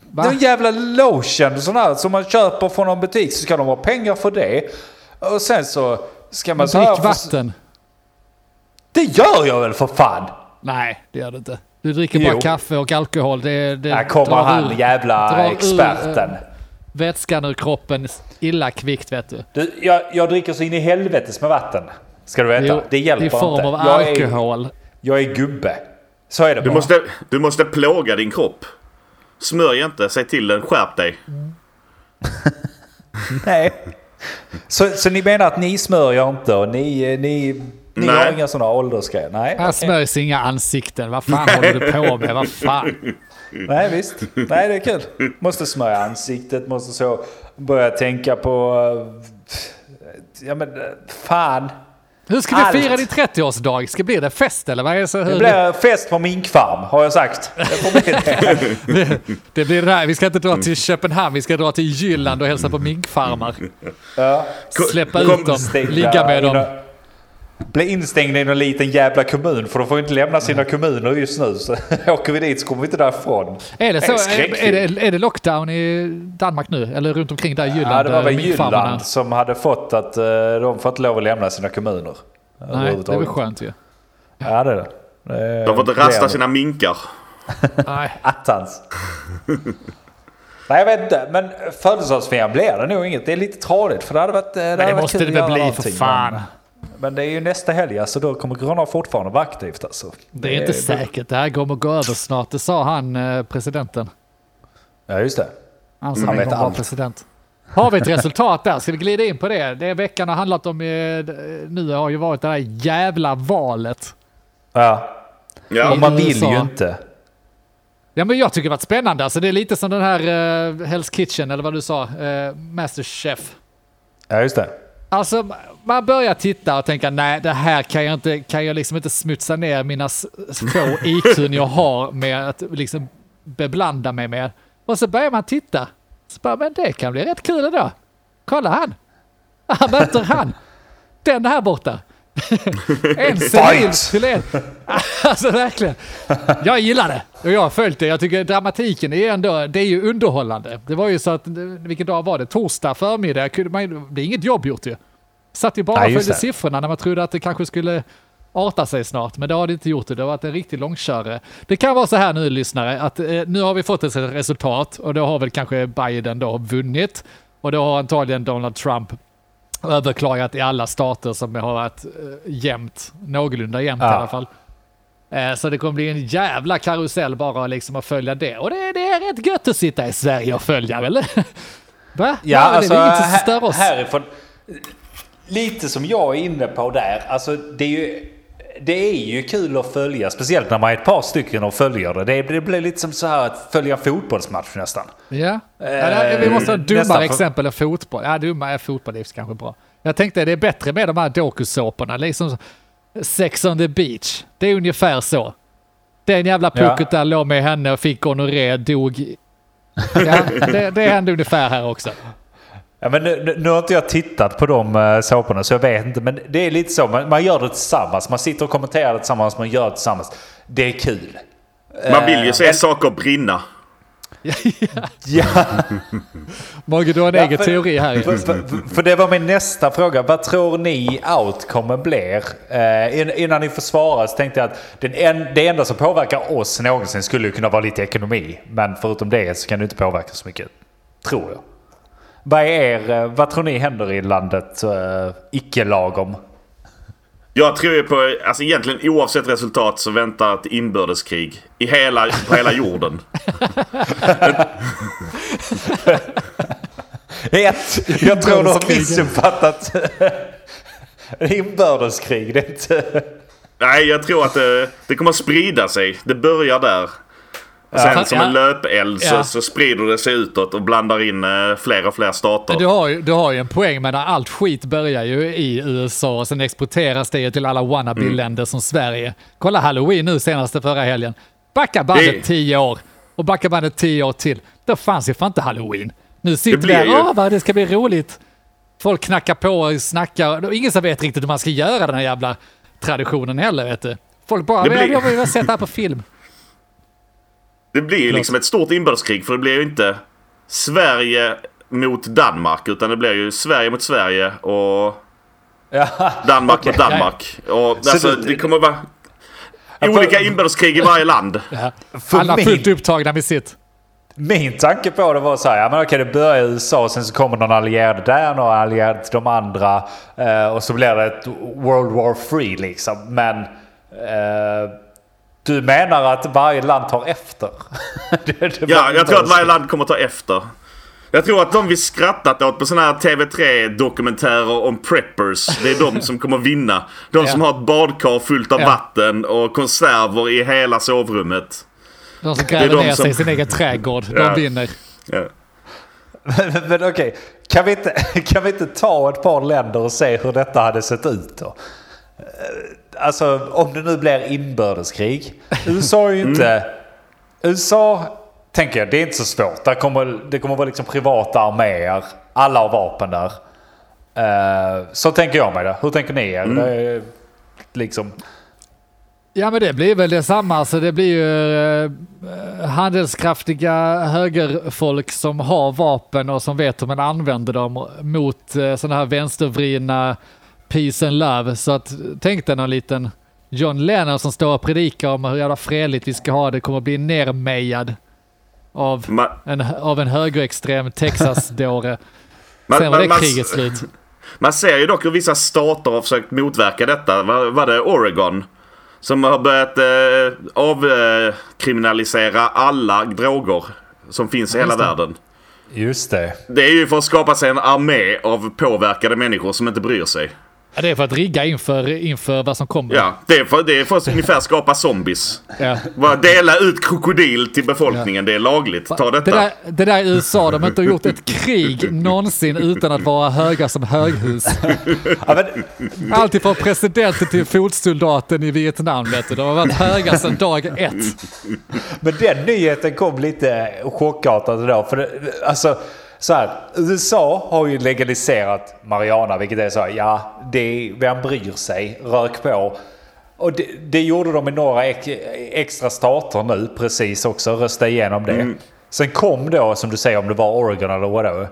Speaker 3: Det är
Speaker 1: Va?
Speaker 3: en jävla lotion sån här, som man köper från någon butik så ska de ha pengar för det. Och sen så ska man... här-
Speaker 1: Drick vatten.
Speaker 3: Det gör jag väl för fan!
Speaker 1: Nej, det gör du inte. Du dricker bara
Speaker 3: Jo.
Speaker 1: kaffe och alkohol. Det, det
Speaker 3: Här kommer han
Speaker 1: ur
Speaker 3: jävla
Speaker 1: ur,
Speaker 3: experten.
Speaker 1: eh, vätskan ur kroppen illa kvickt vet du.
Speaker 3: Du, jag, jag dricker så in i helvetes med vatten. Ska du veta.
Speaker 1: Jo,
Speaker 3: det hjälper
Speaker 1: I form
Speaker 3: inte.
Speaker 1: av
Speaker 3: jag, är,
Speaker 1: alkohol.
Speaker 3: jag är gubbe. Så är det
Speaker 2: Du
Speaker 3: bara.
Speaker 2: måste, du måste plåga din kropp. Smörj inte, säg till den, skärp dig.
Speaker 3: Nej. (laughs) Så, så ni menar att ni smörjer inte och ni, eh, ni, ni
Speaker 2: Nej.
Speaker 3: har inga sådana åldersgrejer? Nej.
Speaker 1: Här
Speaker 3: okej.
Speaker 1: smörjs inga ansikten. Vad fan håller du på med? Vad fan? (laughs)
Speaker 3: Nej visst. Nej det är kul. Måste smörja ansiktet, måste så börja tänka på... eh, Ja men eh, fan.
Speaker 1: Hur ska vi
Speaker 3: Allt.
Speaker 1: fira din 30-årsdag? Ska bli det fest eller? Vad är det, så, hur,
Speaker 3: Det blir fest på minkfarm har jag sagt. Det (laughs) det.
Speaker 1: det, det blir det här. Vi ska inte dra till Köpenhamn, vi ska dra till Jylland och hälsa på minkfarmar.
Speaker 3: Ja.
Speaker 1: Släppa
Speaker 2: Kom-
Speaker 1: ut dem, ligga med dem.
Speaker 3: Bli instängd i någon liten jävla kommun för de får inte lämna sina kommuner just nu. Så (laughs) åker vi dit så kommer vi inte därifrån.
Speaker 1: Är det så? Är, är, det, är det lockdown i Danmark nu? Eller runt omkring där Jylland?
Speaker 3: Ja, det var
Speaker 1: eh,
Speaker 3: väl? Jylland som hade fått att eh, de fått lov att lämna sina kommuner.
Speaker 1: Nej, det är väl skönt ju.
Speaker 3: Ja, det är det. det.
Speaker 2: De får inte rasta sina minkar. (laughs)
Speaker 1: Nej.
Speaker 3: Attans. Nej, jag vet inte. Men födelsedagsfiran blir det nog inget. Det är lite tradigt för det hade varit, det hade
Speaker 1: Men det
Speaker 3: varit
Speaker 1: måste
Speaker 3: kul
Speaker 1: det
Speaker 3: att
Speaker 1: väl bli för fan.
Speaker 3: Men, men det är ju nästa helg så då kommer Gröna fortfarande vara aktivt alltså.
Speaker 1: Det är inte säkert. Det här kommer gå över snart. Det sa han, eh, presidenten.
Speaker 3: Ja, just det.
Speaker 1: Han som en gång var president. Har vi ett resultat där? Ska vi glida in på det? Det veckan har handlat om, eh, nu har ju varit det där jävla valet.
Speaker 3: Ja.
Speaker 2: Ja.
Speaker 3: Och man vill ju inte.
Speaker 1: Ja men jag tycker det varit spännande. Alltså, det är lite som den här uh, Hell's Kitchen, eller vad du sa, uh, Masterchef.
Speaker 3: Ja, just det.
Speaker 1: Alltså man börjar titta och tänka nej det här kan jag inte, kan jag liksom inte smutsa ner mina få (laughs) IQn jag har med att liksom beblanda mig med. Och så börjar man titta. Så bara, men det kan bli rätt kul ändå. Kolla han. Han möter han. Den här borta. (laughs) en civil till en. Alltså verkligen. Jag gillar det. Och jag har följt det. Jag tycker dramatiken är ändå, det är ju underhållande. Det var ju så att, vilken dag var det? Torsdag förmiddag. kunde man- Det är inget jobb gjort ju. Satt ju bara och följde
Speaker 3: det.
Speaker 1: siffrorna när man trodde att det kanske skulle arta sig snart. Men det har det inte gjort. Det Det har varit en riktig långkörare. Det kan vara så här nu lyssnare, att eh, nu har vi fått ett resultat och då har väl kanske Biden då vunnit. Och då har antagligen Donald Trump överklagat i alla stater som har varit eh, jämnt, någorlunda jämnt
Speaker 3: Ja.
Speaker 1: i alla fall. Eh, så det kommer bli en jävla karusell bara liksom att följa det. Och det, det är rätt gött att sitta i Sverige och följa, eller? (laughs) Va?
Speaker 3: Ja,
Speaker 1: Va?
Speaker 3: alltså
Speaker 1: det är inget som stör oss.
Speaker 3: härifrån. Lite som jag är inne på där. Alltså det är ju... Det är ju kul att följa, speciellt när man är ett par stycken och följer det. Det, det blir lite som så här att följa fotbollsmatch nästan.
Speaker 1: Ja. Eller, vi måste ha
Speaker 3: nästan
Speaker 1: dummare exempel än fotboll. Ja, dumma är fotboll, det är kanske bra. Jag tänkte det är bättre med de här dokusåporna, liksom Sex on the beach. Det är ungefär så. Den jävla
Speaker 3: Ja.
Speaker 1: pucket där låg med henne och fick gonorré, dog. Ja, det, det hände ungefär här också.
Speaker 3: Ja, men nu, nu- har inte jag tittat på de uh, såporna så jag vet inte. Men det är lite så, man, man gör det tillsammans. Man sitter och kommenterar det tillsammans, man gör det tillsammans. Det är kul.
Speaker 2: Man vill ju
Speaker 3: Eh,
Speaker 2: se
Speaker 3: men-
Speaker 2: saker brinna.
Speaker 3: Ja, (laughs)
Speaker 1: Mogge, du har en
Speaker 3: Ja,
Speaker 1: egen
Speaker 3: för-
Speaker 1: teori här.
Speaker 3: för, för, för det var min nästa fråga. Vad tror ni outcome blir? Eh, in- innan ni får svara så tänkte jag att den en, det enda som påverkar oss någonsin skulle kunna vara lite ekonomi. Men förutom det så kan det inte påverka så mycket. Tror jag. Vad, är er, eh, vad tror ni händer i landet uh, icke-lagom?
Speaker 2: Jag tror ju på, alltså egentligen oavsett resultat så väntar ett inbördeskrig i hela, på hela jorden.
Speaker 3: Ett, jag tror du har missuppfattat (laughs) inbördeskrig. Det är inte...
Speaker 2: Nej, jag tror att det, det kommer att sprida sig. Det börjar där. Sen
Speaker 1: Fast-
Speaker 2: som
Speaker 1: ja.
Speaker 2: en löpeld så,
Speaker 1: Ja.
Speaker 2: så sprider det sig utåt och blandar in eh, fler och fler stater.
Speaker 1: Du har, ju, du har ju en poäng med att allt skit börjar ju i USA och sen exporteras det ju till alla wannabe-länder som Sverige. Kolla Halloween nu senaste förra helgen. Backa bandet
Speaker 2: Det-
Speaker 1: tio år och backa bandet tio år till. Då fanns ju fan inte Halloween. Nu sitter vi där,
Speaker 2: ju-
Speaker 1: åh vad det ska bli roligt. Folk knackar på och snackar. Ingen som vet riktigt hur man ska göra den här jävla traditionen heller vet du. Folk bara,
Speaker 2: Det blir-
Speaker 1: jag vill ha sett det här på film.
Speaker 2: Det blir ju liksom ett stort inbördeskrig för det blir ju inte Sverige mot Danmark utan det blir ju Sverige mot Sverige och
Speaker 3: Ja,
Speaker 2: Danmark (laughs)
Speaker 3: okej.
Speaker 2: mot Danmark. Och
Speaker 3: Så
Speaker 2: alltså,
Speaker 3: det-
Speaker 2: det kommer vara olika inbördeskrig i varje land. (laughs)
Speaker 1: Ja.
Speaker 3: För
Speaker 1: Alla
Speaker 3: mig-
Speaker 1: fullt upptagna med sitt.
Speaker 3: Min tanke på det var så här, ja, men okej det börjar i USA och sen så kommer någon allierad där, några allierade till de andra eh, och så blir det ett World War 3 liksom. Men eh, du menar att varje land tar efter? (laughs) det, det
Speaker 2: Ja, jag tror att varje land kommer ta efter. Jag tror att de vi skrattat åt på såna här TV3-dokumentärer om preppers, det är de som kommer vinna. De som
Speaker 1: Ja.
Speaker 2: har ett badkar fullt av
Speaker 1: Ja.
Speaker 2: vatten och konserver i hela sovrummet.
Speaker 1: De som gräver
Speaker 2: de
Speaker 1: ner sig i sin egen trädgård,
Speaker 2: Ja.
Speaker 1: de vinner.
Speaker 2: Ja.
Speaker 3: Men, men okej, kan, vi inte, (laughs) kan vi inte ta ett par länder och se hur detta hade sett ut då? Eh, Alltså om det nu blir inbördeskrig. (laughs) USA är ju inte... USA, tänker jag, det är inte så svårt. Där kommer, det kommer vara liksom privata arméer. Alla har vapen där. Eh, så tänker jag mig det. Hur tänker ni er? Det är liksom...
Speaker 1: Ja men det blir väl detsamma, alltså det blir ju eh, handelskraftiga högerfolk som har vapen och som vet hur man använder dem mot eh, sådana här vänstervridna peace and love. Så att tänk dig någon liten John Lennon som står och predikar om hur jävla fredligt vi ska ha det, kommer bli nermejad av
Speaker 2: Man,
Speaker 1: en, av en högerextrem Texas-dåre. (laughs)
Speaker 2: man,
Speaker 1: Sen var det kriget slut.
Speaker 2: man ser ju dock hur vissa stater har försökt motverka detta. Var, var det Oregon? Som har börjat eh, avkriminalisera alla droger som finns i hela
Speaker 1: det.
Speaker 2: världen.
Speaker 3: Just det.
Speaker 2: Det är ju för att skapa sig en armé av påverkade människor som inte bryr sig.
Speaker 1: Ja, det är för att rigga inför, inför vad som kommer.
Speaker 2: Ja, det är för, det är för att ungefär skapa zombies.
Speaker 1: Ja.
Speaker 2: Bara dela ut krokodil till befolkningen, det är lagligt. Ta
Speaker 1: Det
Speaker 2: detta.
Speaker 1: där, det där i USA, de har inte gjort ett krig någonsin utan att vara höga som höghus.
Speaker 3: Ja, men,
Speaker 1: Alltid från presidenten till fotsoldaten i Vietnam. Vet du. De har varit höga sedan dag ett.
Speaker 3: Men den nyheten kom lite chockartad då. För det, alltså, så här, USA har ju legaliserat marijuana, vilket är så här, ja, det, vem bryr sig? Rök på. Och det, det gjorde de i några ex, extra stater nu precis också, rösta igenom det. Sen kom då, som du säger, om det var Oregon eller whatever.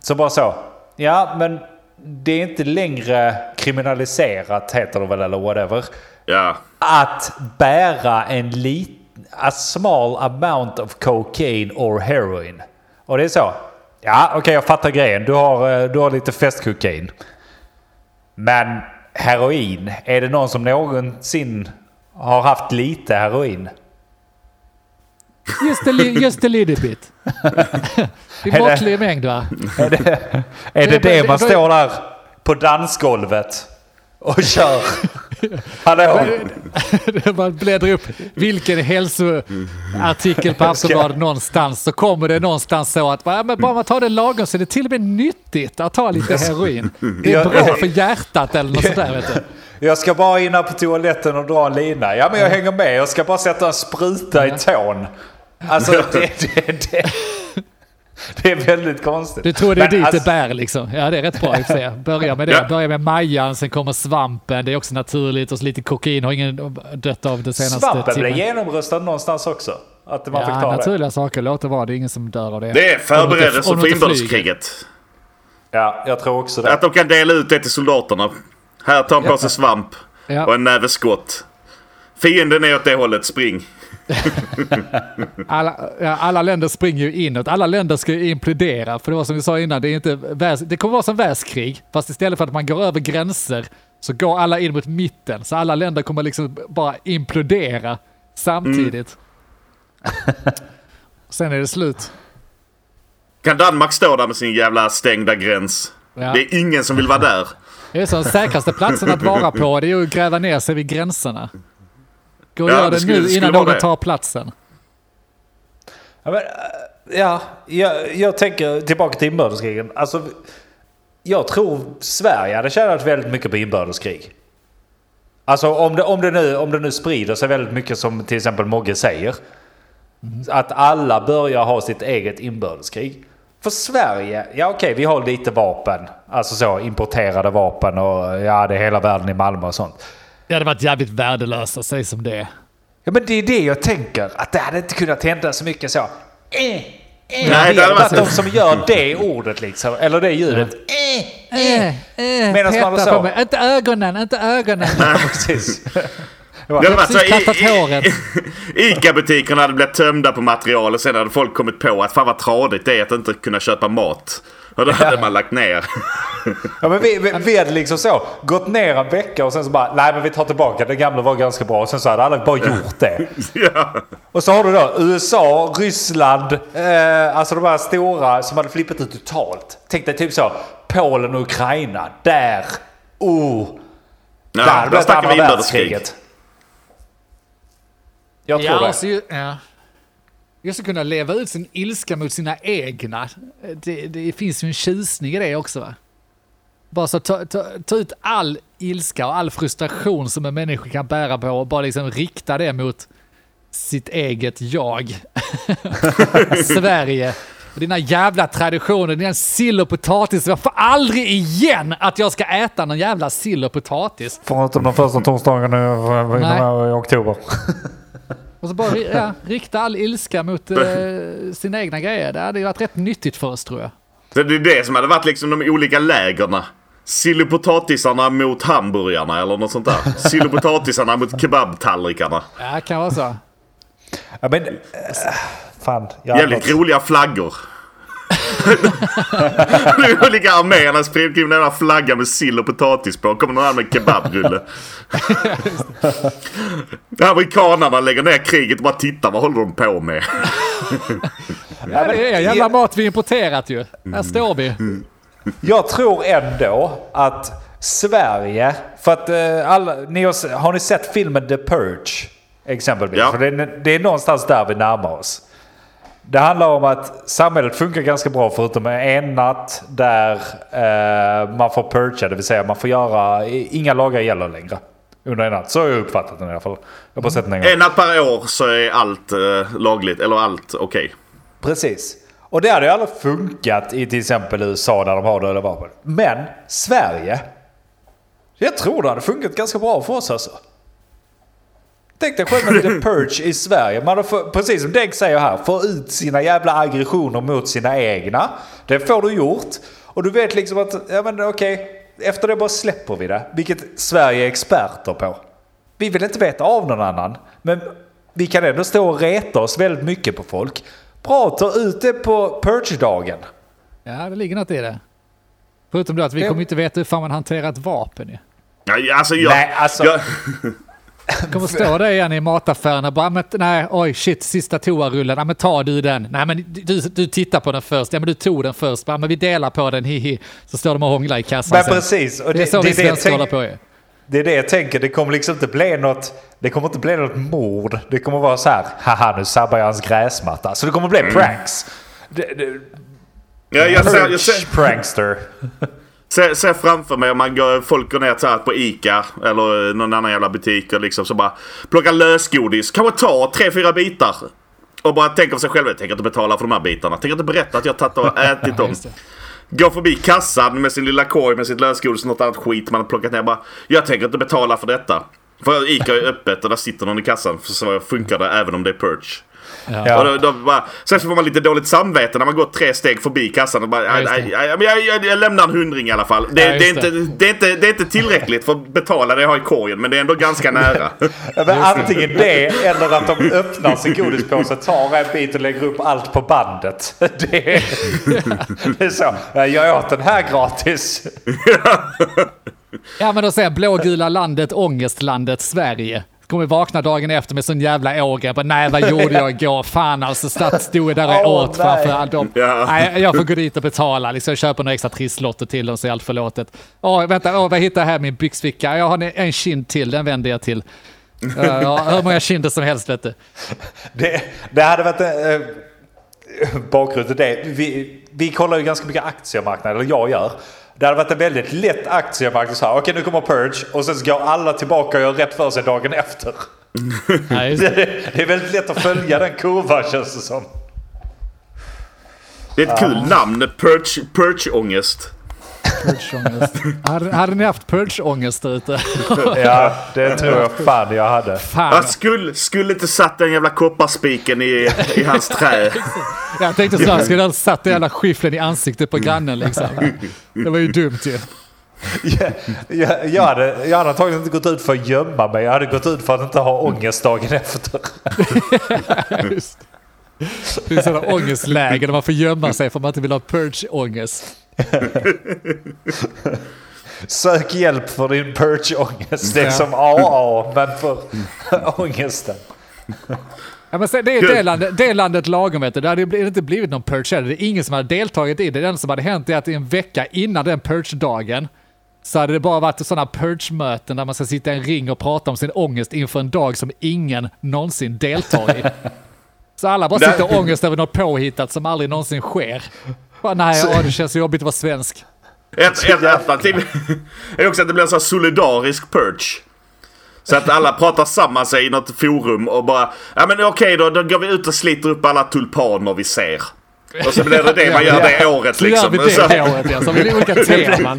Speaker 3: Så bara så, ja men det är inte längre kriminaliserat, heter det väl, eller whatever
Speaker 2: Ja.
Speaker 3: att bära en liten, a small amount of cocaine or heroin. Och det är så. Ja, okej jag fattar grejen. Du har, eh, du har lite festkokain. Men heroin, är det någon som någonsin har haft lite heroin?
Speaker 1: Just a, li, just a little bit. (laughs) I
Speaker 3: det-
Speaker 1: måttlig mängd va?
Speaker 3: Är det är det, det man står där på dansgolvet och kör? Hallå?
Speaker 1: Man (laughs) bläddrar upp vilken hälsoartikel på (laughs) Aftonbladet någonstans så kommer det någonstans så att bara man tar det lagom så är det till och med nyttigt att ta lite heroin. (laughs) Det är bra för hjärtat eller något sånt där. Vet du.
Speaker 3: Jag ska bara in på toaletten och dra en lina. Ja men jag hänger med. Jag ska bara sätta en spruta i tån. Alltså det, det, det, (laughs) det är väldigt konstigt.
Speaker 1: Du tror det är
Speaker 3: Men
Speaker 1: dit
Speaker 3: alltså-
Speaker 1: det bär liksom. Ja det är rätt bra i sig. Börja med det.
Speaker 2: Ja.
Speaker 1: Börja med majan, sen kommer svampen. Det är också naturligt och så lite kokain har ingen dött av det senaste
Speaker 3: Svampen blev
Speaker 1: timmen.
Speaker 3: genomröstad någonstans också. Att man fick
Speaker 1: Ja,
Speaker 3: ta det.
Speaker 1: naturliga saker. Låt det vara. Det är ingen som dör av det.
Speaker 2: Det är förberedelse för inbördeskriget.
Speaker 3: Ja, jag tror också det.
Speaker 2: Att de kan dela ut det till soldaterna. Här, ta en påse svamp
Speaker 1: Ja.
Speaker 2: och en näve skott. Fienden är åt det hållet, spring.
Speaker 1: Alla, alla länder springer ju inåt. Alla länder ska ju implodera. För det var som vi sa innan, det, är inte världs, det kommer vara som världskrig. Fast istället för att man går över gränser så går alla in mot mitten. Så alla länder kommer liksom bara implodera samtidigt. Sen är det slut.
Speaker 2: Kan Danmark stå där med sin jävla stängda gräns?
Speaker 1: Ja.
Speaker 2: Det är ingen som vill vara där.
Speaker 1: Det är så den säkraste platsen att vara på, det är ju att gräva ner sig vid gränserna. Gå och
Speaker 2: Ja,
Speaker 1: gör
Speaker 2: det
Speaker 1: det
Speaker 2: skulle-
Speaker 1: nu innan någon tar platsen.
Speaker 3: Ja, men, äh, ja jag, jag tänker tillbaka till inbördeskrigen. Alltså, jag tror Sverige hade tjänat väldigt mycket på inbördeskrig. Alltså om det, om, det nu, om det nu sprider sig väldigt mycket som till exempel Mogge säger. Att alla börjar ha sitt eget inbördeskrig. För Sverige, ja okej vi har lite vapen. Alltså så importerade vapen och ja det är hela världen i Malmö och sånt.
Speaker 1: Det hade varit jävligt värdelöst att säga som det är.
Speaker 3: Ja men det är det jag tänker. Att det hade inte kunnat hända så mycket så. Eh, eh.
Speaker 2: Nej,
Speaker 3: jag
Speaker 2: det hade varit-
Speaker 3: att de som gör det ordet liksom, eller det ljudet.
Speaker 1: Eh, eh,
Speaker 3: Medan man var så.
Speaker 1: Inte ögonen, inte ögonen.
Speaker 3: Precis.
Speaker 2: Det så,
Speaker 1: precis kastat
Speaker 2: i,
Speaker 1: håret.
Speaker 2: i, Ica-butikerna hade blivit tömda på material och sen hade folk kommit på att fan vad tradigt det är att inte kunna köpa mat. Och då hade man lagt ner. (laughs)
Speaker 3: Ja, men vi, vi, vi hade liksom så gått ner en vecka och sen så bara nej men vi tar tillbaka det gamla var ganska bra och sen så hade alla bara gjort det. (laughs)
Speaker 2: ja.
Speaker 3: Och så har du då USA, Ryssland, eh, alltså de här stora som hade flippat ut totalt. Tänk dig typ så Polen och Ukraina. Där! Oh!
Speaker 2: Ja,
Speaker 3: där
Speaker 2: där
Speaker 3: blev
Speaker 2: snackar vi
Speaker 3: andra
Speaker 2: inbördeskrig.
Speaker 3: världskriget. Jag tror
Speaker 1: Ja,
Speaker 3: det.
Speaker 1: alltså, ja. Just att kunna leva ut sin ilska mot sina egna. Det, det finns ju en tjusning i det också va? Bara så ta, ta, ta ut all ilska och all frustration som en människa kan bära på och bara liksom rikta det mot sitt eget jag. (laughs) Sverige. Och dina jävla traditioner, dina sill och potatis. Jag får aldrig igen att jag ska äta någon jävla sill och potatis.
Speaker 3: Förutom de första torsdagarna i, oktober. (laughs)
Speaker 1: Och så bara ja, rikta all ilska mot eh, (laughs) sina egna grejer. Det hade ju varit rätt nyttigt för oss tror jag.
Speaker 2: Så det är det som hade varit liksom de olika lägerna. Sill och potatisarna mot hamburgarna eller något sånt där. Sill och potatisarna mot kebabtallrikarna.
Speaker 1: Ja, kan vara så.
Speaker 3: Ja, men, äh, fan.
Speaker 2: Jävligt roliga flaggor. (laughs) De olika arméerna springer med en flagga med sill och potatis på. Kommer någon annan med kebabrulle. Amerikanarna lägger ner kriget och bara tittar. Vad håller de på med? (laughs)
Speaker 1: Ja, det är jävla mat vi importerat ju. Här står vi.
Speaker 3: Jag tror ändå att Sverige, för att eh, alla, ni har, har ni sett filmen The Purge? Exempelvis.
Speaker 2: Ja.
Speaker 3: För det, är, det är någonstans där vi närmar oss. Det handlar om att samhället funkar ganska bra förutom en natt där eh, man får purga, det vill säga man får göra, inga lagar gäller längre. Under en natt. Så har jag uppfattat den i alla fall. Jag har sett den en gång.
Speaker 2: En natt per år så är allt eh, lagligt. Eller allt okej.
Speaker 3: Precis. Och det hade ju aldrig funkat i till exempel USA där de har döda vapen. Men Sverige. Jag tror det hade funkat ganska bra för oss alltså. Tänk dig själv med The Purge i Sverige. Man har precis som Deg säger här, få ut sina jävla aggressioner mot sina egna. Det får du gjort. Och du vet liksom att, ja men okej, efter det bara släpper vi det. Vilket Sverige är experter på. Vi vill inte veta av någon annan. Men vi kan ändå stå och reta oss väldigt mycket på folk. Bra, ta ut det på Purge-dagen.
Speaker 1: Ja, det ligger något i det. Förutom då att vi
Speaker 3: Det-
Speaker 1: kommer inte veta hur fan man hanterar ett vapen ju.
Speaker 2: Ja, alltså jag...
Speaker 3: Nej, alltså-
Speaker 2: jag (laughs)
Speaker 1: kommer stå där igen i mataffären och bara, men, nej, oj, shit, sista toarullen, ja, men ta du den. Nej, men du, du tittar på den först, ja men du tog den först, ja, men vi delar på den, (laughs) hihi. Så står de och hånglar i kassan
Speaker 3: Men precis. Och
Speaker 1: Det är så vi
Speaker 3: jag
Speaker 1: svenskar håller på ju.
Speaker 3: Det är det jag tänker. Det kommer liksom inte bli något... Det kommer inte bli något mord. Det kommer vara så här. Haha, nu sabbar jag hans gräsmatta. Så det kommer bli pranks. Det, det,
Speaker 2: Ja, jag, ser, jag ser,
Speaker 3: prankster. (laughs)
Speaker 2: ser, ser framför mig om man går, folk går ner så här på Ica eller någon annan jävla butik och liksom så bara plockar lösgodis. Kanske ta tre, fyra bitar. Och bara tänker för sig själv. Jag tänker inte betala för de här bitarna. Tänker inte berätta att jag tagit och ätit dem. (laughs) Går förbi kassan med sin lilla korg med sitt lösgodis och något annat skit man har plockat ner. Bara, jag tänker inte betala för detta. För Ica är öppet och där sitter någon i kassan. Så funkar det även om det är purge.
Speaker 3: Ja.
Speaker 2: Och då, då bara, sen så får man lite dåligt samvete när man går tre steg förbi kassan och bara,
Speaker 1: Ja, just det.
Speaker 2: "Aj, aj, aj, men jag, jag, jag lämnar en hundring i alla fall. Det,
Speaker 1: Ja,
Speaker 2: det, är inte, det, är inte, det är inte tillräckligt för att betala det jag har i korgen men det är ändå ganska nära. (laughs)
Speaker 3: Ja, men antingen det eller att de öppnar sin godispåse, tar en bit och lägger upp allt på bandet. (laughs) Det är, det är så. Ja, Jag åt den här gratis.
Speaker 1: Ja men då säger blågula landet, ångestlandet Sverige. Kommer vi vakna dagen efter med sån jävla åger. Bara, Nej vad gjorde jag igår? Fan alltså, statt stod där och åt
Speaker 3: nej.
Speaker 1: framför allt dem.
Speaker 2: Ja.
Speaker 1: Nej, jag får gå dit och betala. Liksom, jag köper några extra trisslotter till dem så är allt förlåtet. Åh, vänta, åh, vad hittar jag här i min byxficka? Jag har en- en kind till, den vänder jag till. Ja, hur många kinder som helst vet du.
Speaker 3: Det, det hade varit en eh, bakgrund till det. Vi, vi kollar ju ganska mycket aktiemarknad, eller jag gör. Det hade varit en väldigt lätt aktiemarknad så här. Okej, nu kommer Purge och sen så går alla tillbaka och gör rätt för sig dagen efter. (laughs)
Speaker 1: Nej,
Speaker 3: Det, (laughs)
Speaker 1: det.
Speaker 3: är väldigt lätt att följa den kurvan känns det som.
Speaker 2: Det är ett kul namn. Purge, purge-ångest.
Speaker 1: Purge-ångest. Hade, hade ni haft purge-ångest där ute? (laughs)
Speaker 3: Ja, det tror jag fan jag hade.
Speaker 1: Fan.
Speaker 2: Jag skulle, skulle inte satt den jävla kopparspiken i, i hans trä. (laughs)
Speaker 1: Jag tänkte så här, skulle jag ha satt den jävla skifflen i ansiktet på grannen liksom. Det var ju dumt ju.
Speaker 3: Jag, jag, jag, hade, jag hade antagligen inte gått ut för att gömma mig. Jag hade gått ut för att inte ha ångest dagen efter. (laughs)
Speaker 1: Just. Det är sådana ångestlägen där man får gömma sig för att man inte vill ha purge-ångest.
Speaker 3: Sök hjälp för din purge-ångest. Det är
Speaker 1: Ja.
Speaker 3: som AA, men för (laughs) ångesten.
Speaker 1: Ja, men det är det landet, det landet lagom vet du. Det hade inte blivit någon purge. Det är ingen som hade deltagit i det. Det enda som hade hänt är att en vecka innan den purge-dagen så hade det bara varit sådana purge-möten där man ska sitta i en ring och prata om sin ångest inför en dag som ingen någonsin deltar i. (laughs) Så alla bara sitter och ångest över något påhittat som aldrig någonsin sker. Nej, åh, det känns så jobbigt att vara svensk.
Speaker 2: Ett, ett alternativ är också att det blir en sån här solidarisk perch. Så att alla pratar samman sig i något forum och bara Ja men okej då, då går vi ut och sliter upp alla tulpaner vi ser. Och så blir det det man gör det året
Speaker 1: Så gör
Speaker 2: liksom.
Speaker 1: vi
Speaker 2: så-
Speaker 1: det året, ja. Så har vi olika (laughs) teman.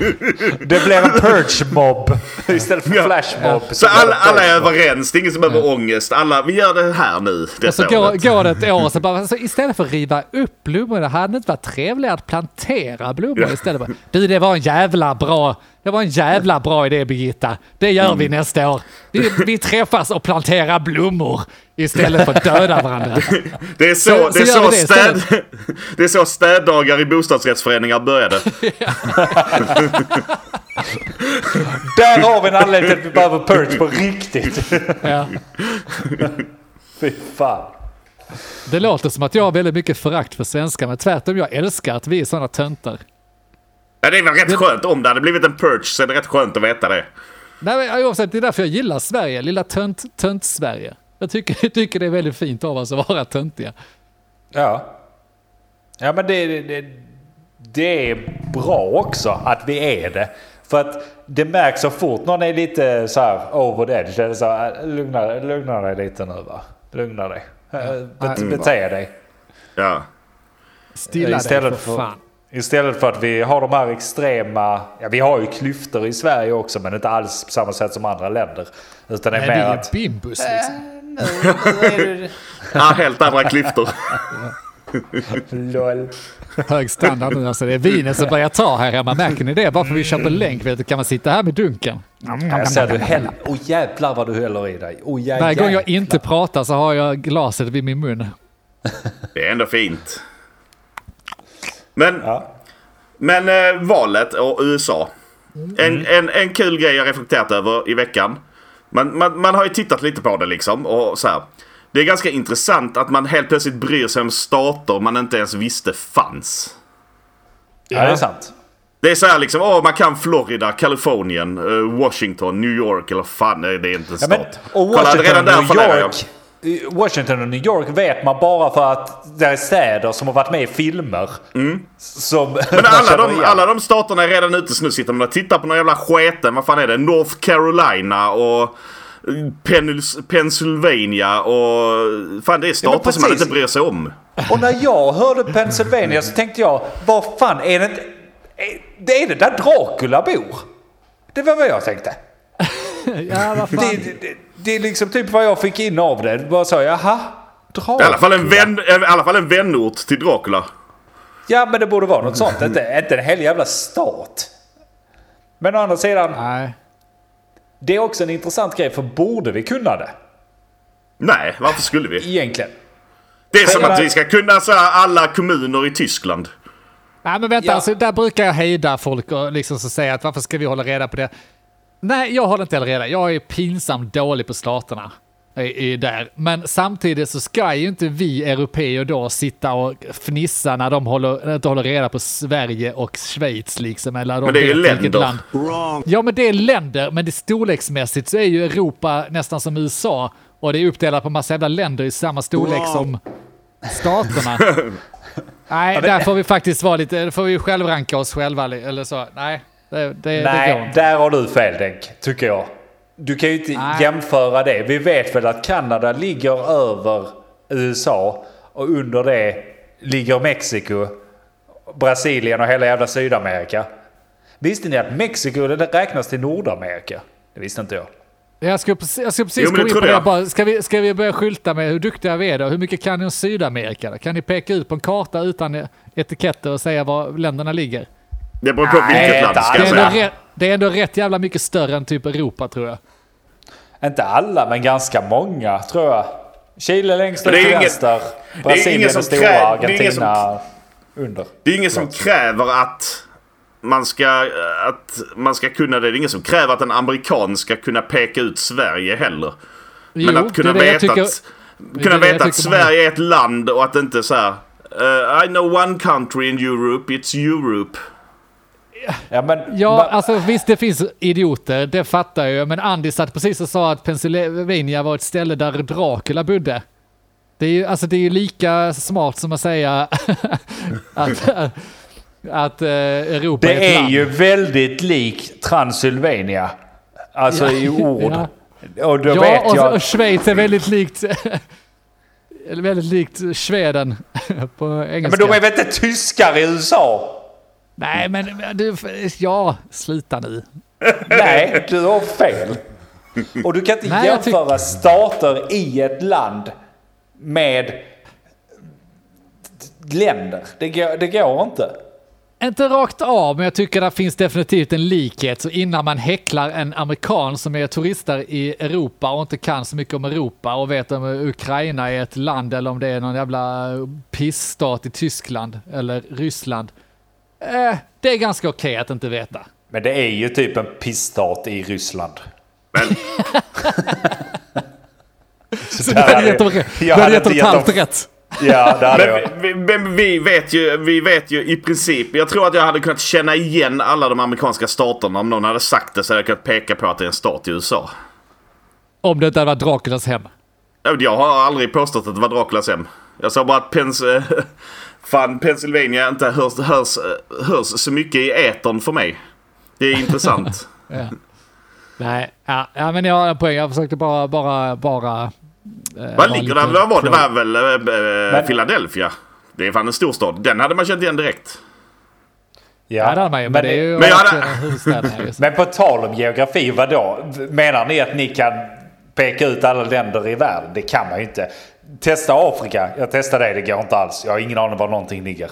Speaker 3: Det blir en purge mob istället för
Speaker 2: Ja.
Speaker 3: flash mob.
Speaker 2: Så
Speaker 3: blir det
Speaker 2: alla, alla är överens, det är ingen som behöver ångest. Alla, vi gör det här nu,
Speaker 1: Och så
Speaker 2: detta
Speaker 1: går,
Speaker 2: året.
Speaker 1: går det ett år så bara, så istället för att riva upp blommorna, hade det inte varit trevligare att plantera blommor
Speaker 2: Ja.
Speaker 1: istället? Bara, Du, det var en jävla bra, det var en jävla bra idé Birgitta. Det gör vi
Speaker 2: Mm.
Speaker 1: nästa år. Vi, vi träffas och planterar blommor istället för att döda varandra. (laughs)
Speaker 2: Det är så,
Speaker 1: Så-
Speaker 2: det är
Speaker 1: så
Speaker 2: så,
Speaker 1: det
Speaker 2: städ, (laughs) det är så städdagar i bostadsrättsföreningar började. (laughs)
Speaker 3: Där har vi en anledning till att vi behöver purge på riktigt.
Speaker 1: Ja.
Speaker 3: Fy fan.
Speaker 1: Det låter som att jag har väldigt mycket förakt för svenskar, men tvärtom, jag älskar att vi är sådana töntar.
Speaker 2: Ja, det är väl rätt skönt om det hade blivit en perch så är det rätt skönt att veta det.
Speaker 1: Nej, men oavsett, det är därför jag gillar Sverige, lilla tönt, tönt-Sverige. Jag tycker, (laughs) jag tycker det är väldigt fint av oss att vara töntiga.
Speaker 3: Ja. Ja men det, det, det, det är bra också att vi är det. För att det märks så fort någon är lite så här over the edge. Det är så här, lugna, lugna dig lite nu va. Lugna dig. Eh, Bet,
Speaker 1: Mm.
Speaker 3: bete dig.
Speaker 2: Ja.
Speaker 1: Stilla dig
Speaker 3: Istället
Speaker 1: för
Speaker 3: för-
Speaker 1: fan.
Speaker 3: Istället för att vi har de här extrema, ja vi har ju klyftor i Sverige också men inte alls på samma sätt som andra länder. Utan det är
Speaker 1: Nej, det
Speaker 3: mer
Speaker 1: är
Speaker 3: att...
Speaker 1: ju bimbus liksom.
Speaker 2: Ja, helt andra klyftor.
Speaker 3: Lol.
Speaker 1: Hög standard nu alltså. Det är vinet som börjar ta här hemma. Märker ni det? Bara för vi köper länk vet du, kan man sitta här med dunken.
Speaker 3: Jag ser du häller. Åh jävlar vad du häller i dig. Åh jä-
Speaker 1: Varje gång jag inte pratar så har jag glaset vid min mun.
Speaker 2: Det är ändå fint. Men,
Speaker 3: Ja.
Speaker 2: men eh, valet och USA. En, en, en kul grej jag reflekterat över i veckan. Man, man, man har ju tittat lite på det liksom. Och så här. Det är ganska intressant att man helt plötsligt bryr sig om stater man inte ens visste fanns.
Speaker 3: ja, det är sant.
Speaker 2: Det är så här liksom, åh man kan Florida, Kalifornien, eh, Washington, New York eller fan nej, det är inte en
Speaker 3: Ja,
Speaker 2: stat.
Speaker 3: men, och
Speaker 2: Kolla,
Speaker 3: Washington
Speaker 2: redan där
Speaker 3: New
Speaker 2: jag.
Speaker 3: York. i Washington och New York vet man bara för att det är städer som har varit med i filmer. Som
Speaker 2: Mm. Men (laughs) alla de, alla de staterna är redan ute nu sitter man och tittar på någon jävla sketen, vad fan är det? North Carolina och eh, Penns- Pennsylvania och... Fan det är stater som man inte bryr sig om.
Speaker 3: Och när jag hörde Pennsylvania så tänkte jag, vad fan är det inte... Det, är det där Dracula bor? Det var vad jag tänkte. (laughs)
Speaker 1: Ja, vad
Speaker 3: Det,
Speaker 1: fan.
Speaker 3: det, det, det är liksom typ vad jag fick in av det. Bara så, jaha? Dracula?
Speaker 2: I alla fall en, vän, i alla fall en vänort till Dracula.
Speaker 3: Ja, men det borde vara något sånt. Inte, inte en hel jävla stat. Men å andra sidan,
Speaker 1: Nej.
Speaker 3: det är också en intressant grej. För borde vi kunna det?
Speaker 2: Nej, varför skulle vi?
Speaker 3: Egentligen.
Speaker 2: Det är som
Speaker 3: För-
Speaker 2: att vi ska kunna så här, alla kommuner i Tyskland.
Speaker 1: Nej, men vänta,
Speaker 3: Ja.
Speaker 1: alltså, där brukar jag hejda folk och liksom så säga att varför ska vi hålla reda på det? Nej, jag håller inte heller reda. Jag är pinsamt dålig på staterna. I, i där. Men samtidigt så ska ju inte vi europeer då sitta och fnissa när de håller, inte håller reda på Sverige och Schweiz liksom. Eller de
Speaker 2: Men det är ju länder.
Speaker 1: land. Ja, men det är länder, men det storleksmässigt så är ju Europa nästan som USA. Och det är uppdelat på massa jävla länder i samma storlek som staterna. (laughs) Nej, där får vi faktiskt vara lite, där får vi självranka oss själva eller så. Nej, det, det, det
Speaker 3: Nej,
Speaker 1: inte.
Speaker 3: där har du fel Denk, tycker jag. Du kan ju inte
Speaker 1: Nej.
Speaker 3: jämföra det. Vi vet väl att Kanada ligger över USA och under det ligger Mexiko, Brasilien och hela jävla Sydamerika. Visste ni att Mexiko det räknas till Nordamerika? Det visste inte jag.
Speaker 1: Jag ska precis, jag ska precis
Speaker 2: Jo,
Speaker 1: gå
Speaker 2: det
Speaker 1: in på det.
Speaker 2: jag.
Speaker 1: Bara, ska, vi, ska vi börja skylta med hur duktiga vi är då? Hur mycket kan ni om Sydamerika? Då? Kan ni peka ut på en karta utan etiketter och säga var länderna ligger?
Speaker 2: Det beror på
Speaker 3: Nej,
Speaker 2: vilket land ska
Speaker 1: Det
Speaker 2: jag
Speaker 1: är, ändå
Speaker 2: säga.
Speaker 1: rätt, det är ändå rätt jävla mycket större än typ Europa tror jag.
Speaker 3: Inte alla, men ganska många tror jag. Chile längst ut
Speaker 2: Det är
Speaker 3: till vänster. Brasilien
Speaker 2: som
Speaker 3: är stora,
Speaker 2: krä- det är ingen som-
Speaker 3: Argentina under.
Speaker 2: Det är ingen som kräver att man ska, att man ska kunna det. Det är ingen som kräver att en amerikan ska kunna peka ut Sverige heller. Men
Speaker 1: Jo,
Speaker 2: att kunna
Speaker 1: det
Speaker 2: veta
Speaker 1: tycker-
Speaker 2: att, kunna veta att
Speaker 1: man-
Speaker 2: Sverige är ett land och att det inte är så här. "Uh, I know one country in Europe, it's Europe.
Speaker 3: Ja, men,
Speaker 1: Ja,
Speaker 3: men-
Speaker 1: alltså visst det finns idioter, det fattar jag. Men Andy satt precis och sa att Pennsylvania var ett ställe där Dracula bodde. Det är ju alltså, det är ju lika smart som att säga (laughs) att, att eh, Europa är
Speaker 3: Det
Speaker 1: ett
Speaker 3: är
Speaker 1: land.
Speaker 3: ju väldigt likt Transylvania. Alltså
Speaker 1: Ja,
Speaker 3: i ord.
Speaker 1: ja.
Speaker 3: Och då
Speaker 1: ja,
Speaker 3: vet
Speaker 1: och,
Speaker 3: jag...
Speaker 1: och Schweiz är väldigt likt (laughs) väldigt likt Sweden (laughs) på
Speaker 3: Men
Speaker 1: engelska.
Speaker 3: de är väl inte tyskar i USA?
Speaker 1: Nej, men du, ja, sluta nu.
Speaker 3: Nej, du har fel. Och du kan inte
Speaker 1: Nej,
Speaker 3: jämföra stater i ett land med länder. Det går, det går inte.
Speaker 1: Inte rakt av, men jag tycker det finns definitivt en likhet. Så innan man häcklar en amerikan som är turister i Europa och inte kan så mycket om Europa och vet om Ukraina är ett land eller om det är någon jävla pissstat i Tyskland eller Ryssland. Eh, det är ganska okej att inte veta.
Speaker 3: Men det är ju typ en pissstat i Ryssland.
Speaker 2: Men (laughs)
Speaker 1: Så du hade gett dem rätt.
Speaker 3: Jag
Speaker 1: hade gett dem halvt rätt.
Speaker 3: Ja, det hade jag.
Speaker 2: Men vi, men vi, vet ju, vi vet ju i princip. Jag tror att jag hade kunnat känna igen alla de amerikanska staterna. Om någon hade sagt det så hade jag kunnat peka på att det är en stat i USA.
Speaker 1: Om det inte hade varit Draculas hem.
Speaker 2: Jag har aldrig påstått att det var Draculas hem. Jag sa bara att Pens, (laughs) fan, Pennsylvania inte hörs, hörs, hörs så mycket i etern för mig. Det är intressant. (laughs)
Speaker 1: Ja. Nej, ja, ja, men jag har en poäng. Jag försökte bara, bara, bara... eh,
Speaker 2: Vad ligger? Vad var det? var väl
Speaker 3: Men-
Speaker 2: Philadelphia? Det är fan en stor stad. Den hade man känt igen direkt.
Speaker 1: Ja, det hade man ju, men, det är ju
Speaker 2: Men jag hade-. (laughs)
Speaker 3: Men på tal om geografi, vadå? Menar ni att ni kan peka ut alla länder i världen? Det kan man ju inte. Testa Afrika. Jag testade det, det går inte alls. Jag har ingen aning var någonting ligger.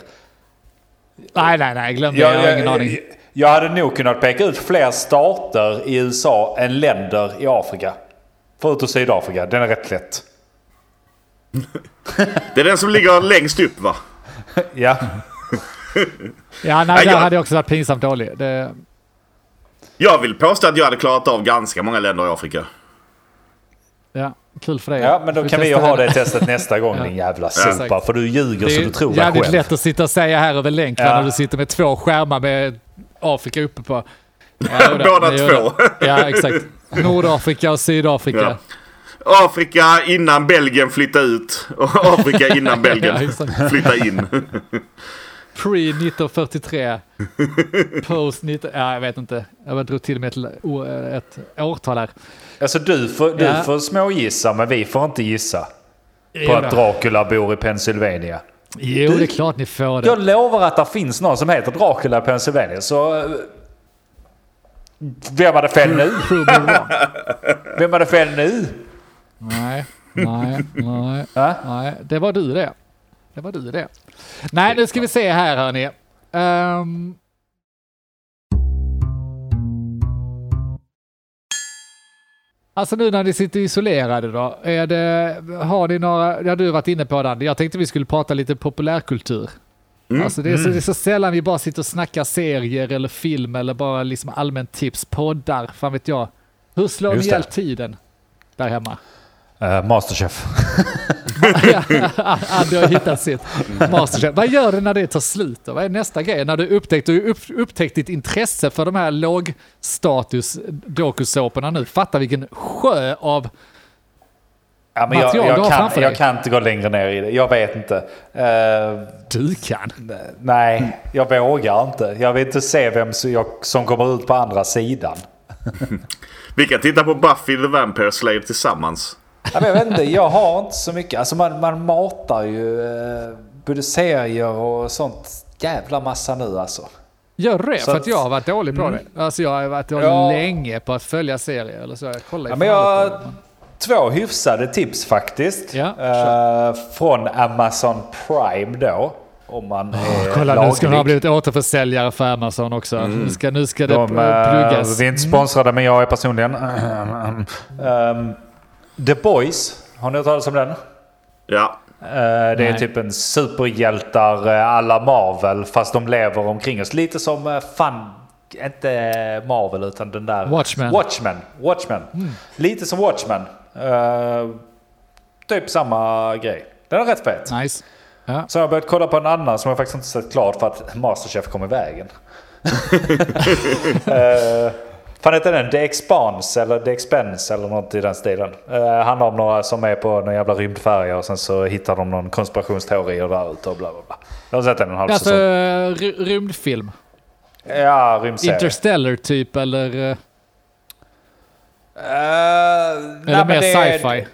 Speaker 1: Nej, nej, nej, glöm det. Jag, har ingen aning.
Speaker 3: jag hade nog kunnat peka ut fler stater i USA än länder i Afrika. Förutom Sydafrika, den är rätt lätt. (laughs)
Speaker 2: Det är den som ligger längst upp va? (laughs)
Speaker 3: Ja,
Speaker 1: Ja, nej,
Speaker 2: Nej,
Speaker 1: där
Speaker 2: jag-
Speaker 1: hade jag också varit pinsamt dålig. Det,
Speaker 2: Jag vill påstå att jag hade klarat av ganska många länder i Afrika.
Speaker 1: Ja, kul för dig.
Speaker 3: ja men då
Speaker 1: Vi
Speaker 3: kan vi ju ha det testet nästa gång (laughs)
Speaker 1: Ja.
Speaker 3: din jävla sopa. För du ljuger
Speaker 1: Det
Speaker 3: så
Speaker 1: är
Speaker 3: du tror dig
Speaker 1: jävligt
Speaker 3: själv.
Speaker 1: lätt att sitta och säga här över länk
Speaker 3: Ja.
Speaker 1: när du sitter med två skärmar med Afrika uppe på. Ja, (laughs)
Speaker 2: Båda
Speaker 1: det
Speaker 2: två.
Speaker 1: det. Ja, exakt. Nordafrika och Sydafrika.
Speaker 2: Ja. Afrika innan Belgien flyttade ut och Afrika innan (laughs)
Speaker 1: Ja,
Speaker 2: Belgien
Speaker 1: exakt.
Speaker 2: flyttade in.
Speaker 1: Pre 1943. Post 19... Ja, jag vet inte. Jag drog till med ett, ett årtal här.
Speaker 3: Alltså du får, du
Speaker 1: Ja.
Speaker 3: får smågissa men vi får inte gissa. På att Dracula bor i Pennsylvania.
Speaker 1: Jo, det är klart ni får det.
Speaker 3: Jag lovar att det finns någon som heter Dracula i Pennsylvania. Så... eh, Vem hade fel nu? (laughs) Vem hade fel nu?
Speaker 1: Nej, nej, nej, (laughs)
Speaker 3: Va?
Speaker 1: nej. Det var du det. Det var du det. Nej, nu ska vi se här hörni. Um, Alltså nu när ni sitter isolerade då, är det, har ni några, ja du har varit inne på den, jag tänkte vi skulle prata lite populärkultur. Alltså det är, så, det är så sällan vi bara sitter och snackar serier eller film eller bara liksom allmänt tips, poddar, fan vet jag. Hur slår ni
Speaker 3: Just det.
Speaker 1: ihjäl tiden där hemma?
Speaker 3: Uh, Masterchef. (laughs)
Speaker 1: Andy har hittat sitt Masterchef. Vad gör du när det tar slut då? Vad är nästa grej? När du upptäckt, du upp, upptäckt ditt intresse för de här lågstatus dokusåporna nu. Fatta vilken sjö av...
Speaker 3: Ja, men jag,
Speaker 1: Material du
Speaker 3: jag,
Speaker 1: har
Speaker 3: kan,
Speaker 1: framför dig.
Speaker 3: jag kan inte gå längre ner i det. Jag vet inte. Eh,
Speaker 1: Du kan.
Speaker 3: nej, jag vågar inte. Jag vill inte se vem som, jag, som kommer ut på andra sidan. (laughs)
Speaker 2: Vi kan titta på Buffy the Vampire Slayer tillsammans.
Speaker 3: Jag vet inte, jag har inte så mycket. Alltså man, man matar ju eh, både serier och sånt jävla massa nu alltså.
Speaker 1: Gör du det?
Speaker 3: Så
Speaker 1: För att jag har varit dålig på det. Alltså jag har varit dålig
Speaker 3: Ja.
Speaker 1: länge på att följa serier eller så. Jag kollar
Speaker 3: Ja, men jag
Speaker 1: på det.
Speaker 3: två hyfsade tips faktiskt.
Speaker 1: Ja,
Speaker 3: Eh, från Amazon Prime då. Om man är
Speaker 1: Kolla nu ska de ha
Speaker 3: laglig.
Speaker 1: blivit återförsäljare för Amazon också. Nu ska, nu ska det
Speaker 3: De, eh,
Speaker 1: pluggas.
Speaker 3: vi är inte sponsrade men jag är personligen. (clears throat) Um, The Boys, har ni hört talas om den?
Speaker 2: Ja.
Speaker 3: Eh, det är
Speaker 1: Nej.
Speaker 3: typ en superhjältar uh, alla Marvel fast de lever omkring oss. Lite som uh, fan, inte Marvel utan den där...
Speaker 1: Watchmen.
Speaker 3: Watchmen. Watchmen. Lite som Watchmen. Eh, typ samma grej. Den är rätt fet.
Speaker 1: Nice. Ja.
Speaker 3: Så jag har börjat kolla på en annan som jag faktiskt inte sett klart för att Masterchef kom i vägen. (laughs) Eh, Fan heter den? The Expanse eller The Expense eller något i den stilen. Uh, handlar om några som är på någon jävla rymdfärja och sen så hittar de någon konspirationsteori och där ute och bla bla bla. Jag har sett den en halv
Speaker 1: Alltså
Speaker 3: säsong.
Speaker 1: ry- rymdfilm.
Speaker 3: Ja, rymdserie.
Speaker 1: Interstellar typ eller... eh,
Speaker 3: Uh, nej, men
Speaker 1: mer
Speaker 3: det är-
Speaker 1: sci-fi?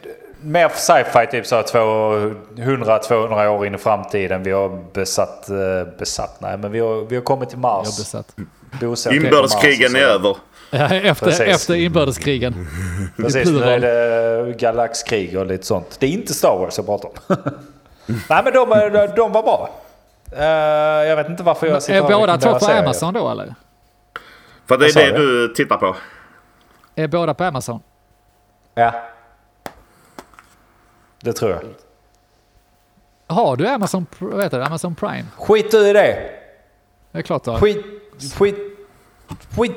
Speaker 3: Mer sci-fi, typ så 100-200 år in i framtiden. Vi har besatt, eh, besatt, nej men vi har, vi har kommit till Mars.
Speaker 2: Inbördeskrigen är över.
Speaker 1: Ja, efter,
Speaker 3: Precis.
Speaker 1: efter inbördeskrigen. (laughs)
Speaker 3: Precis, nu är det galaxkrig och lite sånt. Det är inte Star Wars jag pratar om. (laughs) nej men de, är- de var bra. Eh, jag vet inte varför jag sitter
Speaker 1: Är
Speaker 3: och
Speaker 1: båda två på
Speaker 3: serier.
Speaker 1: Amazon då eller?
Speaker 2: För det är det
Speaker 3: du?
Speaker 2: du tittar på.
Speaker 1: Är båda på Amazon?
Speaker 3: Ja. Det tror jag.
Speaker 1: Har du Amazon, heter det, Amazon Prime?
Speaker 3: Skit du i det.
Speaker 1: Det är klart du har.
Speaker 3: Skit, skit, skit.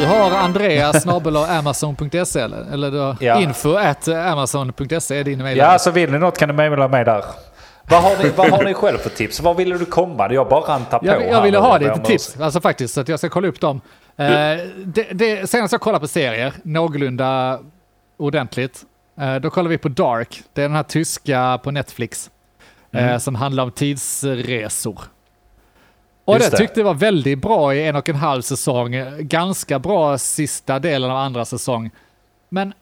Speaker 1: Du har Andreas snabel amazon.se eller? Eller du har
Speaker 3: Ja.
Speaker 1: info at amazon.se är din mail.
Speaker 3: Ja, så vill ni något kan ni mejla mig där. Vad har, ni, vad har ni själv för tips? Var ville du komma? Jag bara rantar på
Speaker 1: Jag, jag ville ha lite tips, alltså faktiskt, så att jag ska kolla upp dem. Eh, det, det, senast jag kollade på serier, någorlunda ordentligt, eh, då kollade vi på Dark. Det är den här tyska på Netflix,
Speaker 3: Mm.
Speaker 1: eh, som handlar om tidsresor. Och
Speaker 3: Just
Speaker 1: det tyckte jag var väldigt bra i en och en halv säsong. eh, Ganska bra sista delen av andra säsong. Men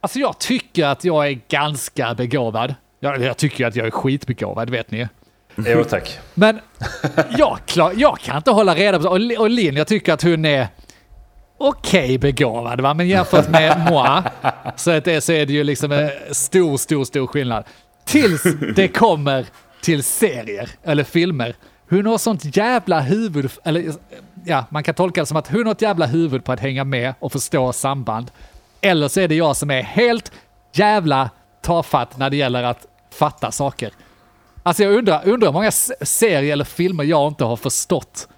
Speaker 1: alltså jag tycker att jag är ganska begåvad. Jag, jag tycker att jag är skitbegåvad, vet ni.
Speaker 3: Jo tack.
Speaker 1: Men jag, klar, jag kan inte hålla reda på... Och, och Linn, jag tycker att hon är okej begåvad, va? men jämfört med (laughs) moi så, att det, så är det ju liksom en stor, stor, stor skillnad. Tills det kommer till serier eller filmer. Hon har sånt jävla huvud, eller ja, man kan tolka det som att hon har ett jävla huvud på att hänga med och förstå samband. Eller så är det jag som är helt jävla tafatt när det gäller att fatta saker. Alltså jag undrar, undrar hur många serier eller filmer jag inte har förstått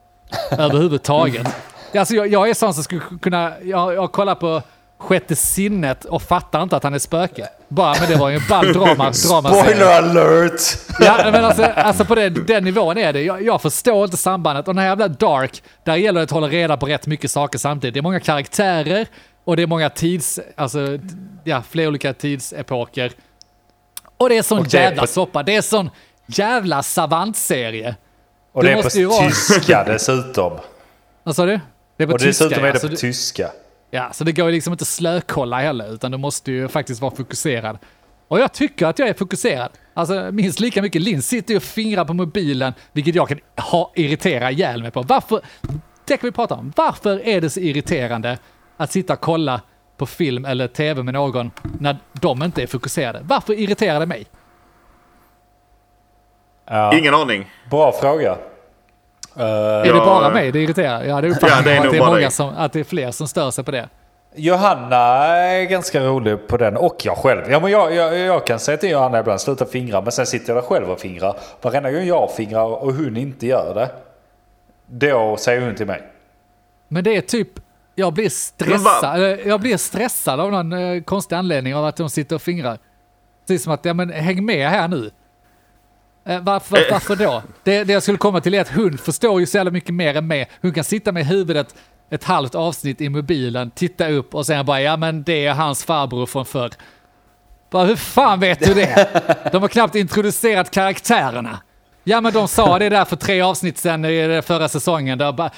Speaker 1: (laughs) överhuvudtaget. Alltså jag, jag är sån som skulle kunna, jag, jag kollar på Sjätte sinnet och fattar inte att han är spöke. Bara, men det var ju en ball drama, (laughs) dramaserie.
Speaker 3: Spoiler alert!
Speaker 1: Ja, men alltså, alltså på den, den nivån är det. Jag, jag förstår inte sambandet. Och den här jävla Dark, där gäller det att hålla reda på rätt mycket saker samtidigt. Det är många karaktärer och det är många tids, alltså, ja, flera olika tidsepoker. Och det är sån
Speaker 3: det är
Speaker 1: jävla
Speaker 3: på-
Speaker 1: soppa. Det är sån jävla savantserie.
Speaker 3: Och
Speaker 1: Det
Speaker 3: det är på
Speaker 1: vara-
Speaker 3: tyska dessutom.
Speaker 1: Vad sa du? Det är på
Speaker 3: Och
Speaker 1: tyska.
Speaker 3: dessutom är det på
Speaker 1: du-
Speaker 3: tyska.
Speaker 1: Ja, så det går ju liksom inte slökolla heller, utan du måste ju faktiskt vara fokuserad. Och jag tycker att jag är fokuserad. Alltså minst lika mycket. Linn sitter ju och fingrar på mobilen, vilket jag kan ha, irritera ihjäl mig på. Varför? Det kan vi prata om. Varför är det så irriterande att sitta och kolla på film eller tv med någon när de inte är fokuserade? Varför irriterar det mig?
Speaker 3: Ja.
Speaker 2: Ingen aning.
Speaker 3: Bra fråga. Eh,
Speaker 1: Är det bara mig det irriterar? Ja, det är
Speaker 2: Ja, det är
Speaker 1: att det är många som, att det är fler som stör sig på det.
Speaker 3: Johanna är ganska rolig på den och jag själv. Ja, men jag, jag, jag kan säga till Johanna ibland, sluta fingra. Men sen sitter jag där själv och fingrar. Varenda gång jag fingrar och hon inte gör det. Då säger hon till mig.
Speaker 1: Men det är typ, jag blir stressad, jag blir stressad av någon eh, konstig anledning av att de sitter och fingrar. Precis som att, ja men häng med här nu. Eh, varför,
Speaker 2: Eh.
Speaker 1: varför då? Det, det jag skulle komma till är att hon förstår ju så jävla mycket mer än mig. Hon kan sitta med huvudet ett halvt avsnitt i mobilen, titta upp och sen bara, ja men det är hans farbror från förr. Bara, hur fan vet du det? (laughs) De har knappt introducerat karaktärerna. Ja men de sa det där för tre avsnitt sedan i förra säsongen. Där bara,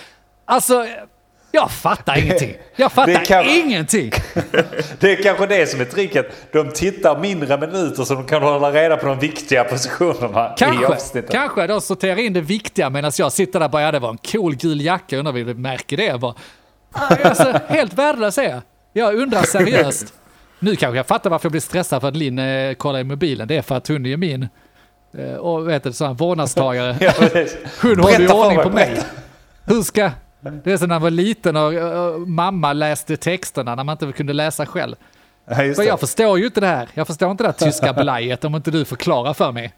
Speaker 1: alltså, jag fattar ingenting. Jag fattar
Speaker 3: Det kan-
Speaker 1: ingenting. (laughs)
Speaker 3: Det är kanske det som är tricket. De tittar mindre minuter så de kan hålla reda på de viktiga positionerna i
Speaker 1: Kanske,
Speaker 3: avsnittet.
Speaker 1: kanske de sorterar in det viktiga medan jag sitter där och bara, ja det var en cool gul jacka, undrar vi märker det? Jag bara, "Ah, alltså, (laughs) helt värdelös är jag. Jag undrar seriöst. (laughs) Nu kanske jag fattar varför jag blir stressad för att Linn eh, kollar i mobilen. Det är för att hon är min eh, och vet du, sån här vårdnadstagare.
Speaker 3: Ja.
Speaker 1: Hon håller ju ordning på mig. Hur ska... Det är som när man var liten och, mamma läste texterna när man inte kunde läsa själv.
Speaker 3: Ja,
Speaker 1: För jag förstår ju inte det här. Jag förstår inte det här (laughs) tyska belajet om inte du förklarar för mig.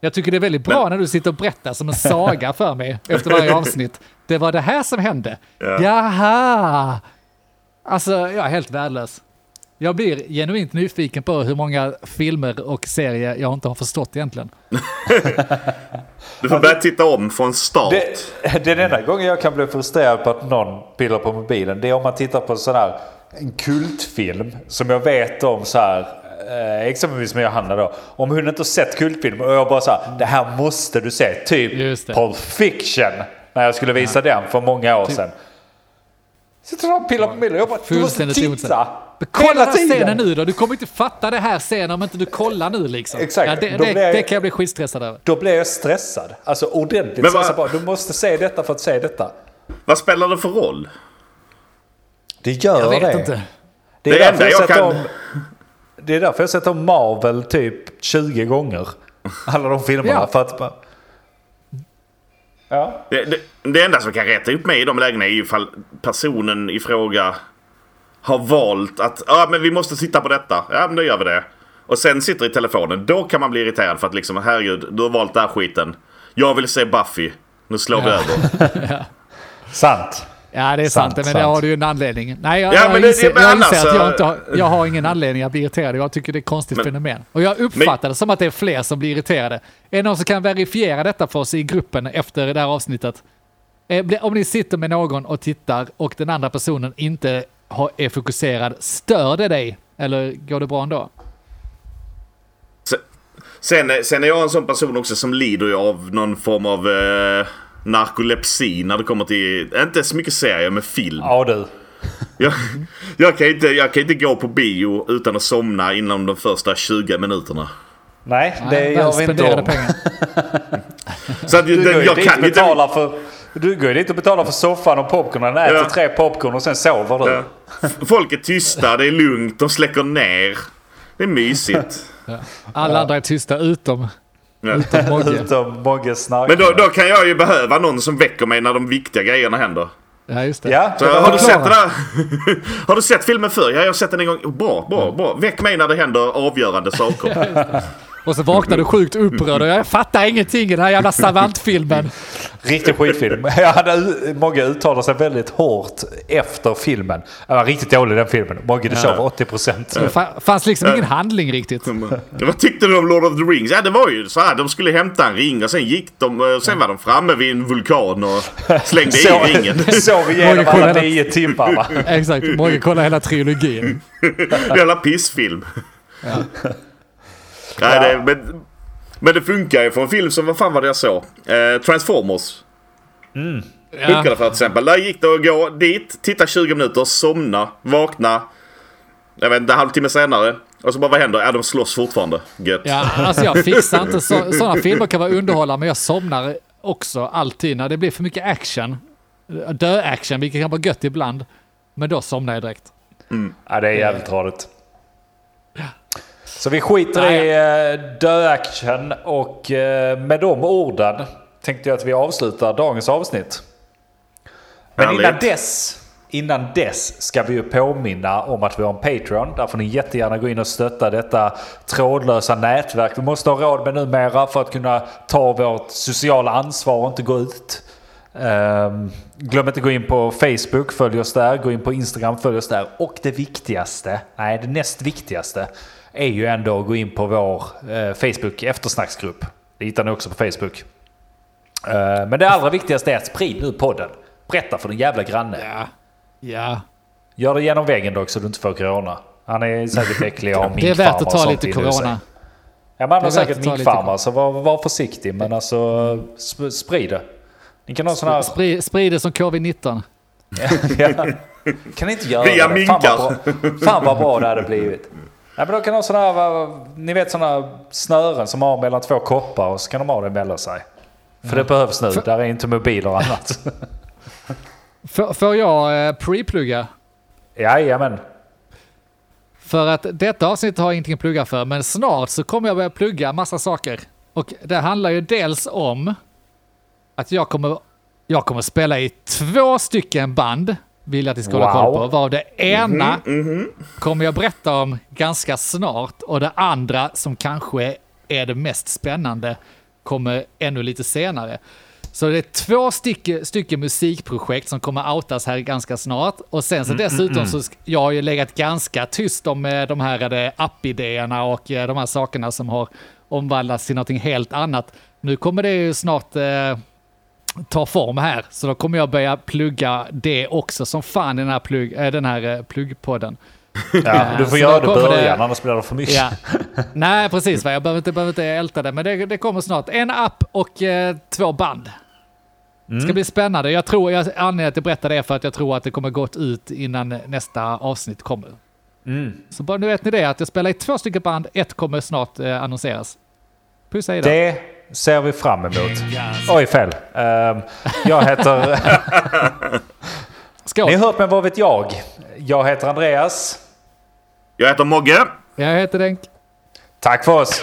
Speaker 1: Jag tycker det är väldigt bra när du sitter och berättar som en saga för mig efter varje (laughs) avsnitt. Det var det här som hände.
Speaker 2: Ja.
Speaker 1: Jaha! Alltså, jag är helt värdelös. Jag blir genuint nyfiken på hur många filmer och serier jag inte har förstått egentligen. (laughs)
Speaker 2: Du får börja titta om från start.
Speaker 3: Det, den enda gången jag kan bli frustrerad på att någon pillar på mobilen det är om man tittar på en sån här en kultfilm som jag vet om så här. Eh, exempelvis med Johanna då. Om hon inte har sett kultfilm och jag bara så här, det här måste du se. Typ. Pulp Fiction. När jag skulle visa den för många år sedan. Sitter och pillar på mobilen jag bara, du måste titta.
Speaker 1: Kolla scenen nu då, du kommer inte fatta det här sen om inte du kollar nu liksom.
Speaker 3: Exakt,
Speaker 1: Ja, det, det,
Speaker 3: blir jag-
Speaker 1: det kan jag bli skitstressad över.
Speaker 3: Då blir jag stressad. Alltså ordentligt
Speaker 2: Men vad-
Speaker 3: stressad. Bara, du måste se detta för att se detta.
Speaker 2: Vad spelar det för roll?
Speaker 3: Det gör
Speaker 1: Jag vet
Speaker 3: det.
Speaker 1: inte.
Speaker 3: Det är,
Speaker 2: Det
Speaker 3: därför jag
Speaker 2: jag
Speaker 3: sett
Speaker 2: kan-
Speaker 3: om, det är därför jag sett om Marvel typ 20 gånger. Alla de filmerna.
Speaker 1: Ja.
Speaker 3: För att bara... Ja.
Speaker 2: Det, det, det enda som kan rätta upp mig i de lägena är ju ifall personen i fråga har valt att ja men vi måste titta på detta. Ja men då gör vi det. Och sen sitter i telefonen. Då kan man bli irriterad för att liksom herregud du har valt den här skiten. Jag vill se Buffy. Nu slår vi
Speaker 1: Ja.
Speaker 2: över. (laughs)
Speaker 3: Sant.
Speaker 1: Ja, det är
Speaker 3: Sant,
Speaker 1: sant, men
Speaker 3: sant.
Speaker 1: det har du ju en anledning. Nej, jag,
Speaker 2: Ja,
Speaker 1: jag,
Speaker 2: men det-
Speaker 1: inser,
Speaker 2: det- men
Speaker 1: jag inser att
Speaker 2: så-
Speaker 1: jag, inte har, jag har ingen anledning att bli irriterad. Jag tycker det är ett konstigt
Speaker 2: Men-
Speaker 1: fenomen. Och jag uppfattar det som att det är fler som blir irriterade. Är det någon som kan verifiera detta för oss i gruppen efter det här avsnittet? Eh, Om ni sitter med någon och tittar och den andra personen inte är fokuserad, stör det dig? Eller går det bra ändå?
Speaker 2: Sen, sen, är- jag en sån person också som lider ju av någon form av eh, narkolepsi när det kommer till, inte så mycket serier, men film.
Speaker 3: Ja du. (laughs)
Speaker 2: Jag, jag, kan inte, jag kan inte gå på bio utan att somna inom de första 20 minuterna.
Speaker 3: Nej, det
Speaker 1: Nej,
Speaker 3: gör vi inte om.
Speaker 1: pengar. (laughs)
Speaker 2: Så att,
Speaker 3: Du går
Speaker 2: den,
Speaker 3: ju
Speaker 2: jag
Speaker 3: dit
Speaker 2: kan ju
Speaker 3: betalar för... Du går ju dit och betalar för soffan och popcornen, äter
Speaker 2: Ja.
Speaker 3: tre popcorn och sen sover du.
Speaker 2: Ja. Folk är tysta, det är lugnt, de släcker ner. Det är mysigt.
Speaker 1: Ja. Alla andra är tysta utom,
Speaker 2: Ja.
Speaker 1: utom Mogge. (laughs)
Speaker 3: Utom snark.
Speaker 2: Men då, då kan jag ju behöva någon som väcker mig när de viktiga grejerna händer.
Speaker 1: Ja, just det.
Speaker 3: Ja,
Speaker 2: Så,
Speaker 3: det
Speaker 2: har du sett det där? (laughs) har du sett filmen förr? Ja, jag har sett den en gång. Bra, bra, bra. Väck mig när det händer avgörande saker.
Speaker 1: Och så vaknar du sjukt upprörd och jag fattar ingenting i den här jävla savantfilmen.
Speaker 3: Riktig skitfilm. (laughs) Jag hade, Mogge uttalade sig väldigt hårt efter filmen. Den var riktigt dålig den filmen. Mogge, du sover 80%.
Speaker 1: Det fa- fanns liksom ingen handling riktigt.
Speaker 2: Vad tyckte du om Lord of the Rings? Ja, det var ju så här. De skulle hämta en ring och sen gick de och sen var de framme vid en vulkan och slängde (laughs) i (laughs)
Speaker 3: Så,
Speaker 2: ringen.
Speaker 3: sov igenom alla
Speaker 1: kollade-
Speaker 3: nio timmar va?
Speaker 1: Exakt, Mogge kollar hela trilogin.
Speaker 2: Jävla pissfilm. Nej, det, men, men det funkar ju för en film som, vad fan var det jag såg? Eh, Transformers.
Speaker 1: Ja.
Speaker 2: Funkade för till exempel. Där gick det att gå dit, titta 20 minuter, somna, vakna. Jag vet inte, en halvtimme senare. Och så bara vad händer? Ja, de slåss fortfarande. Gött.
Speaker 1: Ja, alltså jag fixar inte så, sådana filmer kan vara underhållande men jag somnar också alltid när det blir för mycket action. Dö-action, vilket kan vara gött ibland. Men då somnar jag direkt.
Speaker 3: Ja, det är jävligt tradigt. Så vi skiter
Speaker 1: Nej.
Speaker 3: i uh, dö-action och eh, med de orden tänkte jag att vi avslutar dagens avsnitt. Men
Speaker 2: Härligt.
Speaker 3: innan dess, innan dess ska vi ju påminna om att vi har en Patreon. Där får ni jättegärna gå in och stötta detta trådlösa nätverk. Vi måste ha råd med numera för att kunna ta vårt sociala ansvar och inte gå ut. Ehm, glöm inte att gå in på Facebook, följ oss där. Gå in på Instagram, följ oss där. Och det viktigaste, nej det näst viktigaste, är ju ändå att gå in på vår eh, Facebook eftersnacksgrupp. Det hittar ni också på Facebook. Eh, men det allra viktigaste är att sprid nu podden. Berätta för din jävla granne.
Speaker 1: Ja. Ja.
Speaker 3: Gör det genom väggen dock så du inte får corona. Han är säkert äcklig och har
Speaker 1: Det är värt
Speaker 3: minkfarmar
Speaker 1: att
Speaker 3: och
Speaker 1: ta
Speaker 3: sånt
Speaker 1: lite corona.
Speaker 3: Ja, man har säkert minkfarmar så var, var försiktig. Men alltså sp- sprid det. Ni kan ha sån här...
Speaker 1: Sprid, sprid det som covid-19. (laughs)
Speaker 3: Ja. Kan ni inte göra
Speaker 2: Via
Speaker 3: det? Fan vad,
Speaker 2: minkar.
Speaker 3: bra, fan vad bra det hade blivit. Ja, men då kan de ha såna här, ni vet såna snören som har mellan två koppar och så kan de ha det mellan sig. För det behövs nu, där är inte mobiler och annat. (laughs)
Speaker 1: Får, får jag eh, pre-plugga?
Speaker 3: Jajamän.
Speaker 1: För att detta avsnitt har jag ingenting att plugga för, men snart så kommer jag börja plugga massa saker. Och det handlar ju dels om att jag kommer, jag kommer spela i två stycken band, vill jag att ni ska hålla koll
Speaker 3: Wow.
Speaker 1: på. Varav det ena kommer jag berätta om ganska snart och det andra som kanske är det mest spännande kommer ännu lite senare. Så det är två stycken, musikprojekt som kommer outas här ganska snart. Och sen så dessutom så sk- jag har ju legat ganska tyst om eh, de här eh, app-idéerna och eh, de här sakerna som har omvandlats till någonting helt annat. Nu kommer det ju snart eh, ta form här, så då kommer jag börja plugga det också som fan i den här, plugg, eh, den här eh, pluggpodden.
Speaker 3: Ja, du
Speaker 1: så
Speaker 3: får göra det i början,
Speaker 1: det-
Speaker 3: annars blir det för mycket.
Speaker 1: Ja. Nej, precis. Va? Jag behöver inte, behöver inte älta det, men det, det kommer snart. En app och eh, två band. Det ska bli spännande. Jag tror, jag, anledningen till att jag berättar det är för att jag tror att det kommer gått ut innan nästa avsnitt kommer. Så bara nu vet ni det, att jag spelar i två stycken band. Ett kommer snart eh, annonseras. Puss hej då.
Speaker 3: Det ser vi fram emot. Oj, fel. Ehm, jag heter...
Speaker 1: Skål!
Speaker 3: Ni har hört mig, vad vet jag? Jag heter Andreas.
Speaker 2: Jag heter Mogge.
Speaker 1: Jag heter Denk.
Speaker 3: Tack för oss.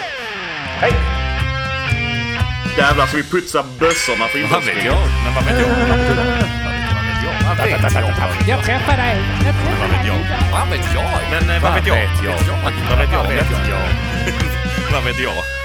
Speaker 2: Jävlar ska vi putsa bössorna för
Speaker 4: Vad vet jag? Men vad vet jag? Vad vet jag? Vad vet jag?
Speaker 1: Jag träffade dig!
Speaker 4: Vad vet jag? Vad vet jag?
Speaker 2: Men eh, vad vet jag?
Speaker 4: Vad vet jag? Vad vet jag? Vad vet jag?